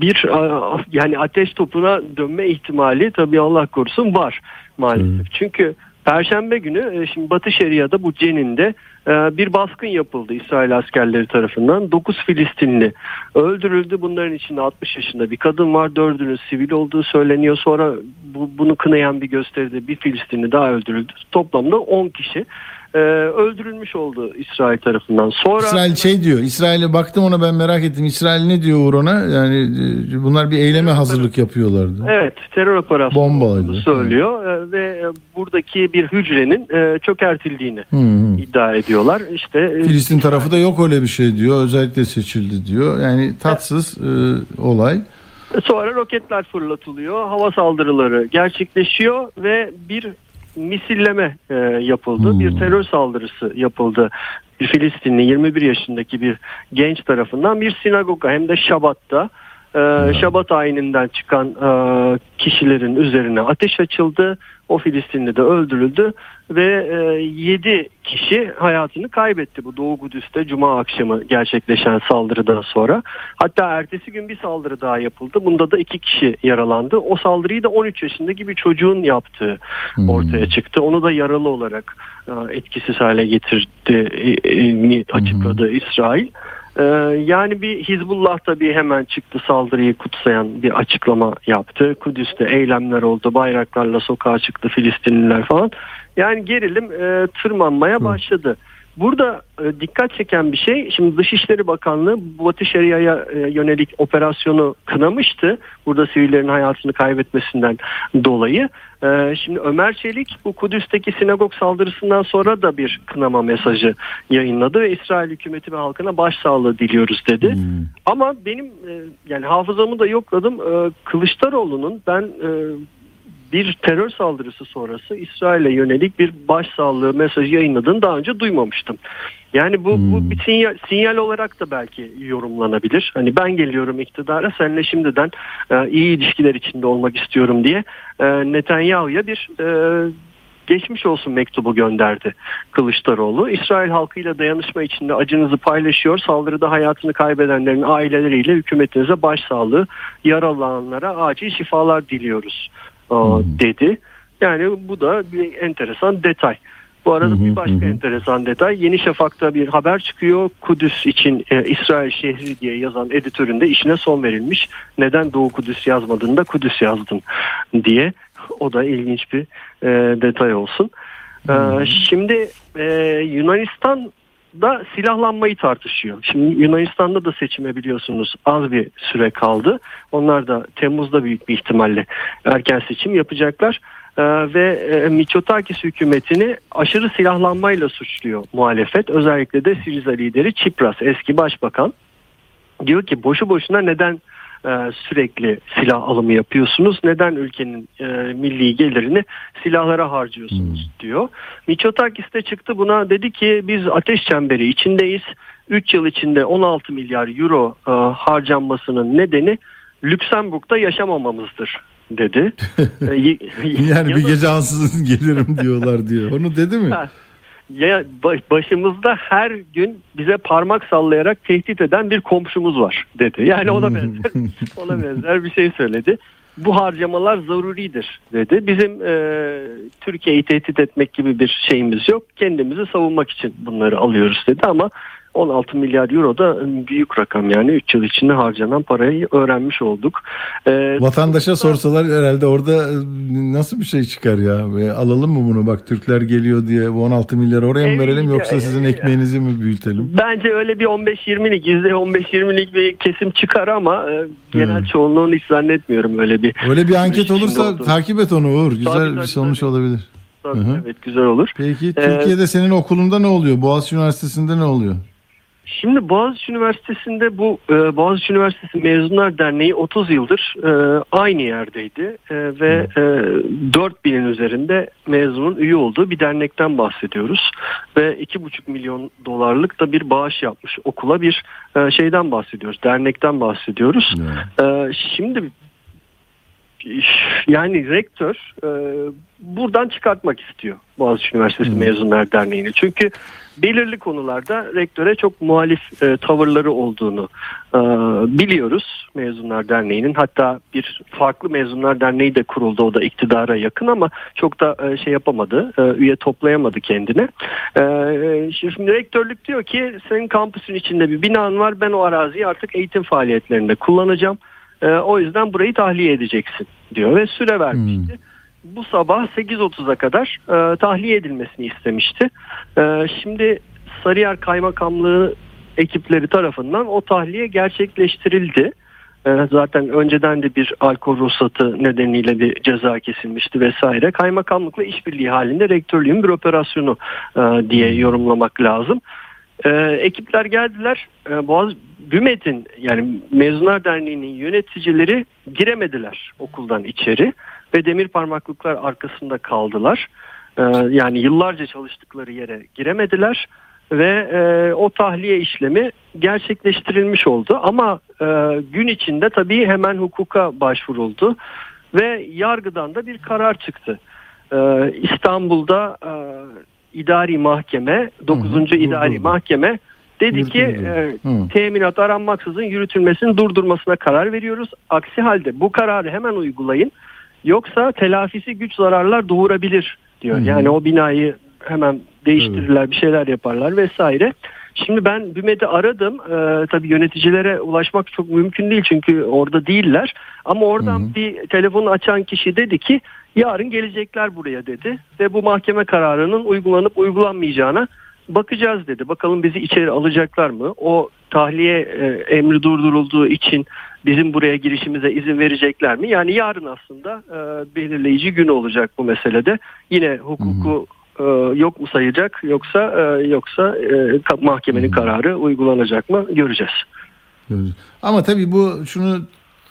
bir a- yani ateş topuna dönme ihtimali tabii Allah korusun var maalesef. Çünkü Perşembe günü e, şimdi Batı Şeria'da bu Cenin'de e, bir baskın yapıldı İsrail askerleri tarafından. 9 Filistinli öldürüldü. Bunların içinde 60 yaşında bir kadın var. Dördünün sivil olduğu söyleniyor. Sonra bu, bunu kınayan bir gösteride bir Filistinli daha öldürüldü. Toplamda 10 kişi e, öldürülmüş oldu İsrail tarafından. Sonra
İsrail şey diyor. İsrail'e baktım ona ben merak ettim. İsrail ne diyor Uğur ona? Yani e, bunlar bir eyleme hazırlık yapıyorlardı.
Evet terör operasyonu
Bombalaydı.
söylüyor e, ve e, buradaki bir hücrenin çökertildiğini
hı.
iddia ediyorlar. İşte
Filistin tarafı da yok öyle bir şey diyor. Özellikle seçildi diyor. Yani tatsız e, olay.
Sonra roketler fırlatılıyor, hava saldırıları gerçekleşiyor ve bir misilleme e, yapıldı. Bir terör saldırısı yapıldı. Bir Filistinli 21 yaşındaki bir genç tarafından bir sinagoga hem de Şabat'ta e, Şabat ayininden çıkan e, kişilerin üzerine ateş açıldı. O Filistinli de öldürüldü ve 7 kişi hayatını kaybetti bu Doğu Kudüs'te Cuma akşamı gerçekleşen saldırıdan sonra. Hatta ertesi gün bir saldırı daha yapıldı. Bunda da 2 kişi yaralandı. O saldırıyı da 13 yaşındaki bir çocuğun yaptığı ortaya çıktı. Onu da yaralı olarak e, etkisiz hale getirdi, e, e, açıkladı İsrail. Ee, yani bir Hizbullah tabii hemen çıktı saldırıyı kutsayan bir açıklama yaptı. Kudüs'te eylemler oldu, bayraklarla sokağa çıktı Filistinliler falan. Yani gerilim e, tırmanmaya başladı. Burada e, dikkat çeken bir şey, şimdi Dışişleri Bakanlığı Batı Şeria'ya e, yönelik operasyonu kınamıştı. Burada sivillerin hayatını kaybetmesinden dolayı. E, şimdi Ömer Çelik bu Kudüs'teki sinagog saldırısından sonra da bir kınama mesajı yayınladı ve İsrail hükümeti ve halkına başsağlığı diliyoruz dedi. Ama benim e, yani hafızamı da yokladım. E, Kılıçdaroğlu'nun ben e, bir terör saldırısı sonrası İsrail'e yönelik bir başsağlığı mesajı yayınladığını daha önce duymamıştım. Yani bu, bu bir sinyal, sinyal olarak da belki yorumlanabilir. Hani ben geliyorum iktidara seninle şimdiden e, iyi ilişkiler içinde olmak istiyorum diye e, Netanyahu'ya bir e, geçmiş olsun mektubu gönderdi Kılıçdaroğlu. İsrail halkıyla dayanışma içinde acınızı paylaşıyor. Saldırıda hayatını kaybedenlerin aileleriyle hükümetinize başsağlığı, yaralananlara acil şifalar diliyoruz dedi. Yani bu da bir enteresan detay. Bu arada bir başka enteresan detay. Yeni Şafak'ta bir haber çıkıyor. Kudüs için e, İsrail şehri diye yazan editöründe işine son verilmiş. Neden Doğu Kudüs yazmadın da Kudüs yazdın diye. O da ilginç bir e, detay olsun. E, şimdi e, Yunanistan da silahlanmayı tartışıyor. Şimdi Yunanistan'da da seçime biliyorsunuz az bir süre kaldı. Onlar da Temmuz'da büyük bir ihtimalle erken seçim yapacaklar. Ee, ve e, Mitsotakis hükümetini aşırı silahlanmayla suçluyor muhalefet. Özellikle de Siriza lideri Çipras eski başbakan. Diyor ki boşu boşuna neden e, sürekli silah alımı yapıyorsunuz? Neden ülkenin e, milli gelirini silahlara harcıyorsunuz diyor. Mitsotakis de çıktı buna dedi ki biz ateş çemberi içindeyiz. 3 yıl içinde 16 milyar euro e, harcanmasının nedeni Lüksemburg'da yaşamamamızdır dedi. *laughs* E,
Yani
ya
bir gece ansızın *laughs* gelirim diyorlar diyor. Onu dedi mi?
Ha, Ya ba- başımızda her gün bize parmak sallayarak tehdit eden bir komşumuz var dedi. Yani ona benzer *laughs* ona benzer bir şey söyledi. Bu harcamalar zaruridir dedi. Bizim e, Türkiye'yi tehdit etmek gibi bir şeyimiz yok. Kendimizi savunmak için bunları alıyoruz dedi ama 16 milyar euro da büyük rakam yani 3 yıl içinde harcanan parayı öğrenmiş olduk. E,
Vatandaşa sorsalar herhalde orada e, nasıl bir şey çıkar ya? Ve alalım mı bunu? Bak Türkler geliyor diye bu 16 milyar oraya mı verelim yoksa sizin ekmeğinizi mi büyütelim?
Bence öyle bir 15-20'lik yüzde 15-20'lik bir kesim çıkar ama e, genel çoğunluğunu hiç zannetmiyorum öyle bir.
Öyle bir anket olursa
olduğunu.
takip et onu Uğur. Güzel
Tabii,
bir
tabii,
sonuç olabilir.
Tabii,
Hı hı.
Evet güzel olur.
Peki
Ee,
Türkiye'de senin okulunda ne oluyor? Boğaziçi Üniversitesi'nde ne oluyor?
Şimdi Boğaziçi Üniversitesi'nde bu e, Boğaziçi Üniversitesi Mezunlar Derneği 30 yıldır e, aynı yerdeydi. E, ve e, 4000'in üzerinde mezunun üye olduğu bir dernekten bahsediyoruz. Ve 2,5 milyon dolarlık da bir bağış yapmış okula bir e, şeyden bahsediyoruz, dernekten bahsediyoruz. E, şimdi yani rektör e, buradan çıkartmak istiyor Boğaziçi Üniversitesi Mezunlar Derneği'ni. Çünkü belirli konularda rektöre çok muhalif e, tavırları olduğunu e, biliyoruz Mezunlar Derneği'nin. Hatta bir farklı Mezunlar Derneği de kuruldu o da iktidara yakın ama çok da e, şey yapamadı, e, üye toplayamadı kendine. E, şimdi rektörlük diyor ki senin kampüsün içinde bir binan var ben o araziyi artık eğitim faaliyetlerinde kullanacağım. E, o yüzden burayı tahliye edeceksin diyor ve süre vermişti. Bu sabah 8.30'a kadar e, tahliye edilmesini istemişti. E, şimdi Sarıyer Kaymakamlığı ekipleri tarafından o tahliye gerçekleştirildi. E, zaten önceden de bir alkol ruhsatı nedeniyle bir ceza kesilmişti vesaire. Kaymakamlıkla işbirliği halinde rektörlüğün bir operasyonu e, diye yorumlamak lazım. E, ekipler geldiler. E, Boğaz BÜMET'in yani Mezunlar Derneği'nin yöneticileri giremediler okuldan içeri ve demir parmaklıklar arkasında kaldılar. E, yani yıllarca çalıştıkları yere giremediler ve e, o tahliye işlemi gerçekleştirilmiş oldu. Ama e, gün içinde tabii hemen hukuka başvuruldu ve yargıdan da bir karar çıktı. E, İstanbul'da e, idari mahkeme 9. idari mahkeme dedi ki e, teminat aranmaksızın yürütülmesini durdurmasına karar veriyoruz. Aksi halde bu kararı hemen uygulayın. Yoksa telafisi güç zararlar doğurabilir diyor. Yani o binayı hemen değiştirirler, bir şeyler yaparlar vesaire. Şimdi ben BÜMED'i aradım. Ee, tabii yöneticilere ulaşmak çok mümkün değil çünkü orada değiller. Ama oradan bir telefonu açan kişi dedi ki yarın gelecekler buraya dedi. Ve bu mahkeme kararının uygulanıp uygulanmayacağına bakacağız dedi. Bakalım bizi içeri alacaklar mı? O tahliye e, emri durdurulduğu için bizim buraya girişimize izin verecekler mi? Yani yarın aslında e, belirleyici gün olacak bu meselede. Yine hukuku e, yok mu sayacak yoksa e, yoksa e, mahkemenin kararı uygulanacak mı göreceğiz.
Ama tabii bu şunu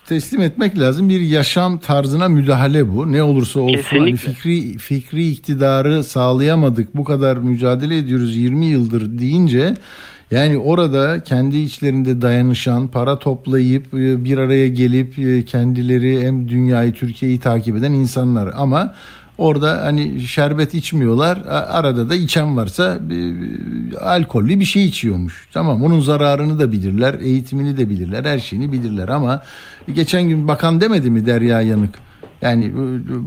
teslim etmek lazım. Bir yaşam tarzına müdahale bu. Ne olursa olsun hani fikri fikri iktidarı sağlayamadık. Bu kadar mücadele ediyoruz 20 yıldır deyince yani orada kendi içlerinde dayanışan, para toplayıp e, bir araya gelip e, kendileri hem dünyayı, Türkiye'yi takip eden insanlar ama Orada hani şerbet içmiyorlar. Arada da içen varsa alkollü bir şey içiyormuş. Tamam onun zararını da bilirler, eğitimini de bilirler, her şeyini bilirler ama geçen gün bakan demedi mi Derya Yanık? Yani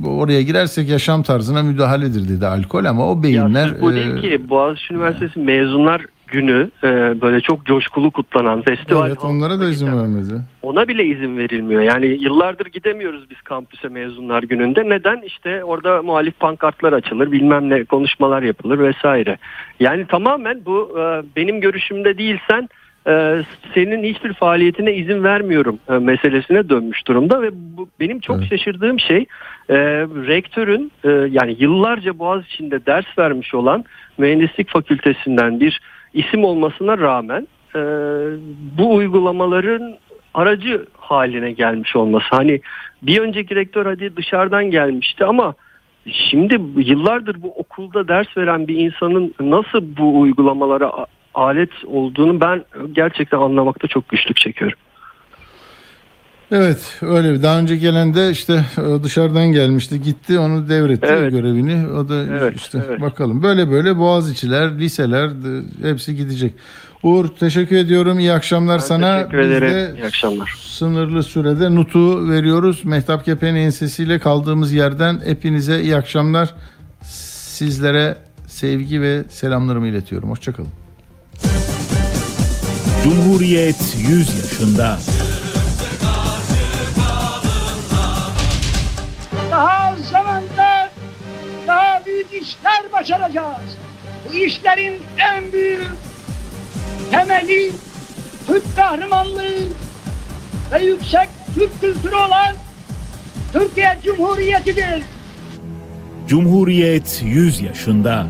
oraya girersek yaşam tarzına müdahaledir dedi alkol ama o beyinler
Sırf bu
e,
değil ki Boğaziçi Üniversitesi mezunlar günü e, böyle çok coşkulu kutlanan festival
evet onlara da izin vermedi.
ona bile izin verilmiyor. Yani yıllardır gidemiyoruz biz kampüse mezunlar gününde. Neden? İşte orada muhalif pankartlar açılır, bilmem ne konuşmalar yapılır vesaire. Yani tamamen bu e, benim görüşümde değilsen e, senin hiçbir faaliyetine izin vermiyorum e, meselesine dönmüş durumda ve bu benim çok şaşırdığım şey e, rektörün e, yani yıllarca Boğaziçi'nde ders vermiş olan mühendislik fakültesinden bir isim olmasına rağmen e, bu uygulamaların aracı haline gelmiş olması. Hani bir önceki rektör hadi dışarıdan gelmişti ama şimdi yıllardır bu okulda ders veren bir insanın nasıl bu uygulamalara alet olduğunu ben gerçekten anlamakta çok güçlük çekiyorum.
Evet öyle. Daha önce gelen de işte e, dışarıdan gelmişti gitti onu devretti
Evet.
görevini. O da
Evet,
işte
evet.
bakalım. Böyle böyle Boğaziçi'ler, liseler de, hepsi gidecek. Uğur teşekkür ediyorum. İyi akşamlar sana.
Teşekkür
Biz
ederim.
de
İyi akşamlar.
sınırlı sürede Nut'u veriyoruz. Mehtap Kepen'in ensesiyle kaldığımız yerden hepinize iyi akşamlar. Sizlere sevgi ve selamlarımı iletiyorum. Hoşçakalın.
Cumhuriyet 100 yaşında.
İşler başaracağız. Bu işlerin en büyük temeli Türk kahramanlığı ve yüksek Türk kültürü olan Türkiye Cumhuriyeti'dir.
Cumhuriyet 100 yaşında.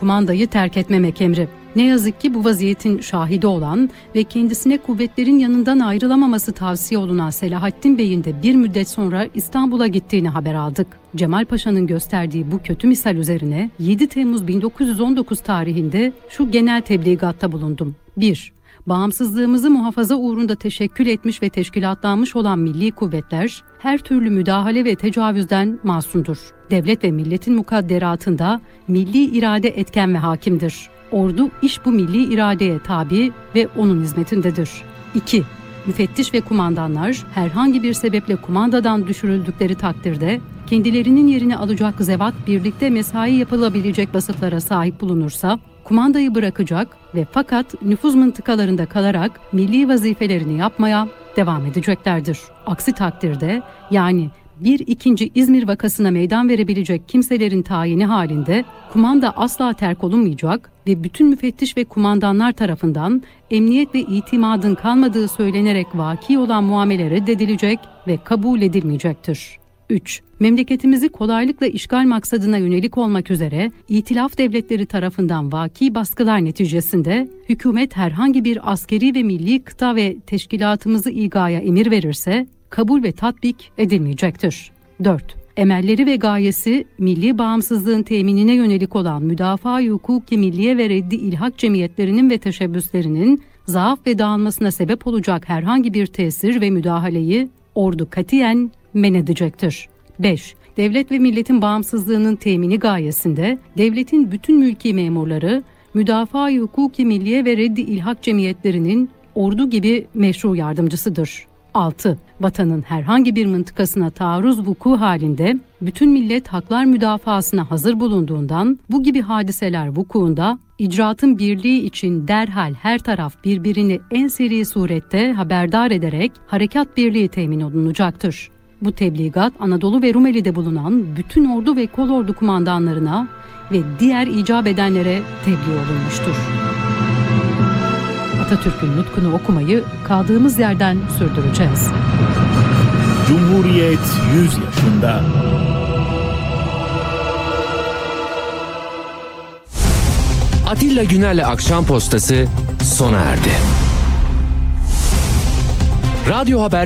kumandayı terk etmemek emri. Ne yazık ki bu vaziyetin şahidi olan ve kendisine kuvvetlerin yanından ayrılamaması tavsiye olunan Selahattin Bey'in de bir müddet sonra İstanbul'a gittiğini haber aldık. Cemal Paşa'nın gösterdiği bu kötü misal üzerine 7 Temmuz 1919 tarihinde şu genel tebligatta bulundum. 1. Bağımsızlığımızı muhafaza uğrunda teşekkül etmiş ve teşkilatlanmış olan milli kuvvetler her türlü müdahale ve tecavüzden masumdur. Devlet ve milletin mukadderatında milli irade etken ve hakimdir. Ordu iş bu milli iradeye tabi ve onun hizmetindedir. 2. Müfettiş ve kumandanlar herhangi bir sebeple kumandadan düşürüldükleri takdirde kendilerinin yerini alacak zevat birlikte mesai yapılabilecek vasıflara sahip bulunursa kumandayı bırakacak ve fakat nüfuz mıntıkalarında kalarak milli vazifelerini yapmaya devam edeceklerdir. Aksi takdirde yani bir ikinci İzmir vakasına meydan verebilecek kimselerin tayini halinde kumanda asla terk olunmayacak ve bütün müfettiş ve kumandanlar tarafından emniyet ve itimadın kalmadığı söylenerek vaki olan muamele reddedilecek ve kabul edilmeyecektir. 3. Memleketimizi kolaylıkla işgal maksadına yönelik olmak üzere itilaf devletleri tarafından vaki baskılar neticesinde hükümet herhangi bir askeri ve milli kıta ve teşkilatımızı igaya emir verirse kabul ve tatbik edilmeyecektir. 4. Emelleri ve gayesi milli bağımsızlığın teminine yönelik olan müdafaa hukuki milliye ve reddi ilhak cemiyetlerinin ve teşebbüslerinin zaaf ve dağılmasına sebep olacak herhangi bir tesir ve müdahaleyi ordu katiyen men edecektir. 5. Devlet ve milletin bağımsızlığının temini gayesinde devletin bütün mülki memurları müdafaa hukuki milliye ve reddi ilhak cemiyetlerinin ordu gibi meşru yardımcısıdır. 6. Vatanın herhangi bir mıntıkasına taarruz vuku halinde bütün millet haklar müdafasına hazır bulunduğundan bu gibi hadiseler vukuunda icraatın birliği için derhal her taraf birbirini en seri surette haberdar ederek harekat birliği temin olunacaktır. Bu tebligat Anadolu ve Rumeli'de bulunan bütün ordu ve kolordu kumandanlarına ve diğer icap edenlere tebliğ olunmuştur. Atatürk'ün nutkunu okumayı kaldığımız yerden sürdüreceğiz.
Cumhuriyet 100 yaşında.
Atilla Güner'le Akşam Postası sona erdi. Radyo Haber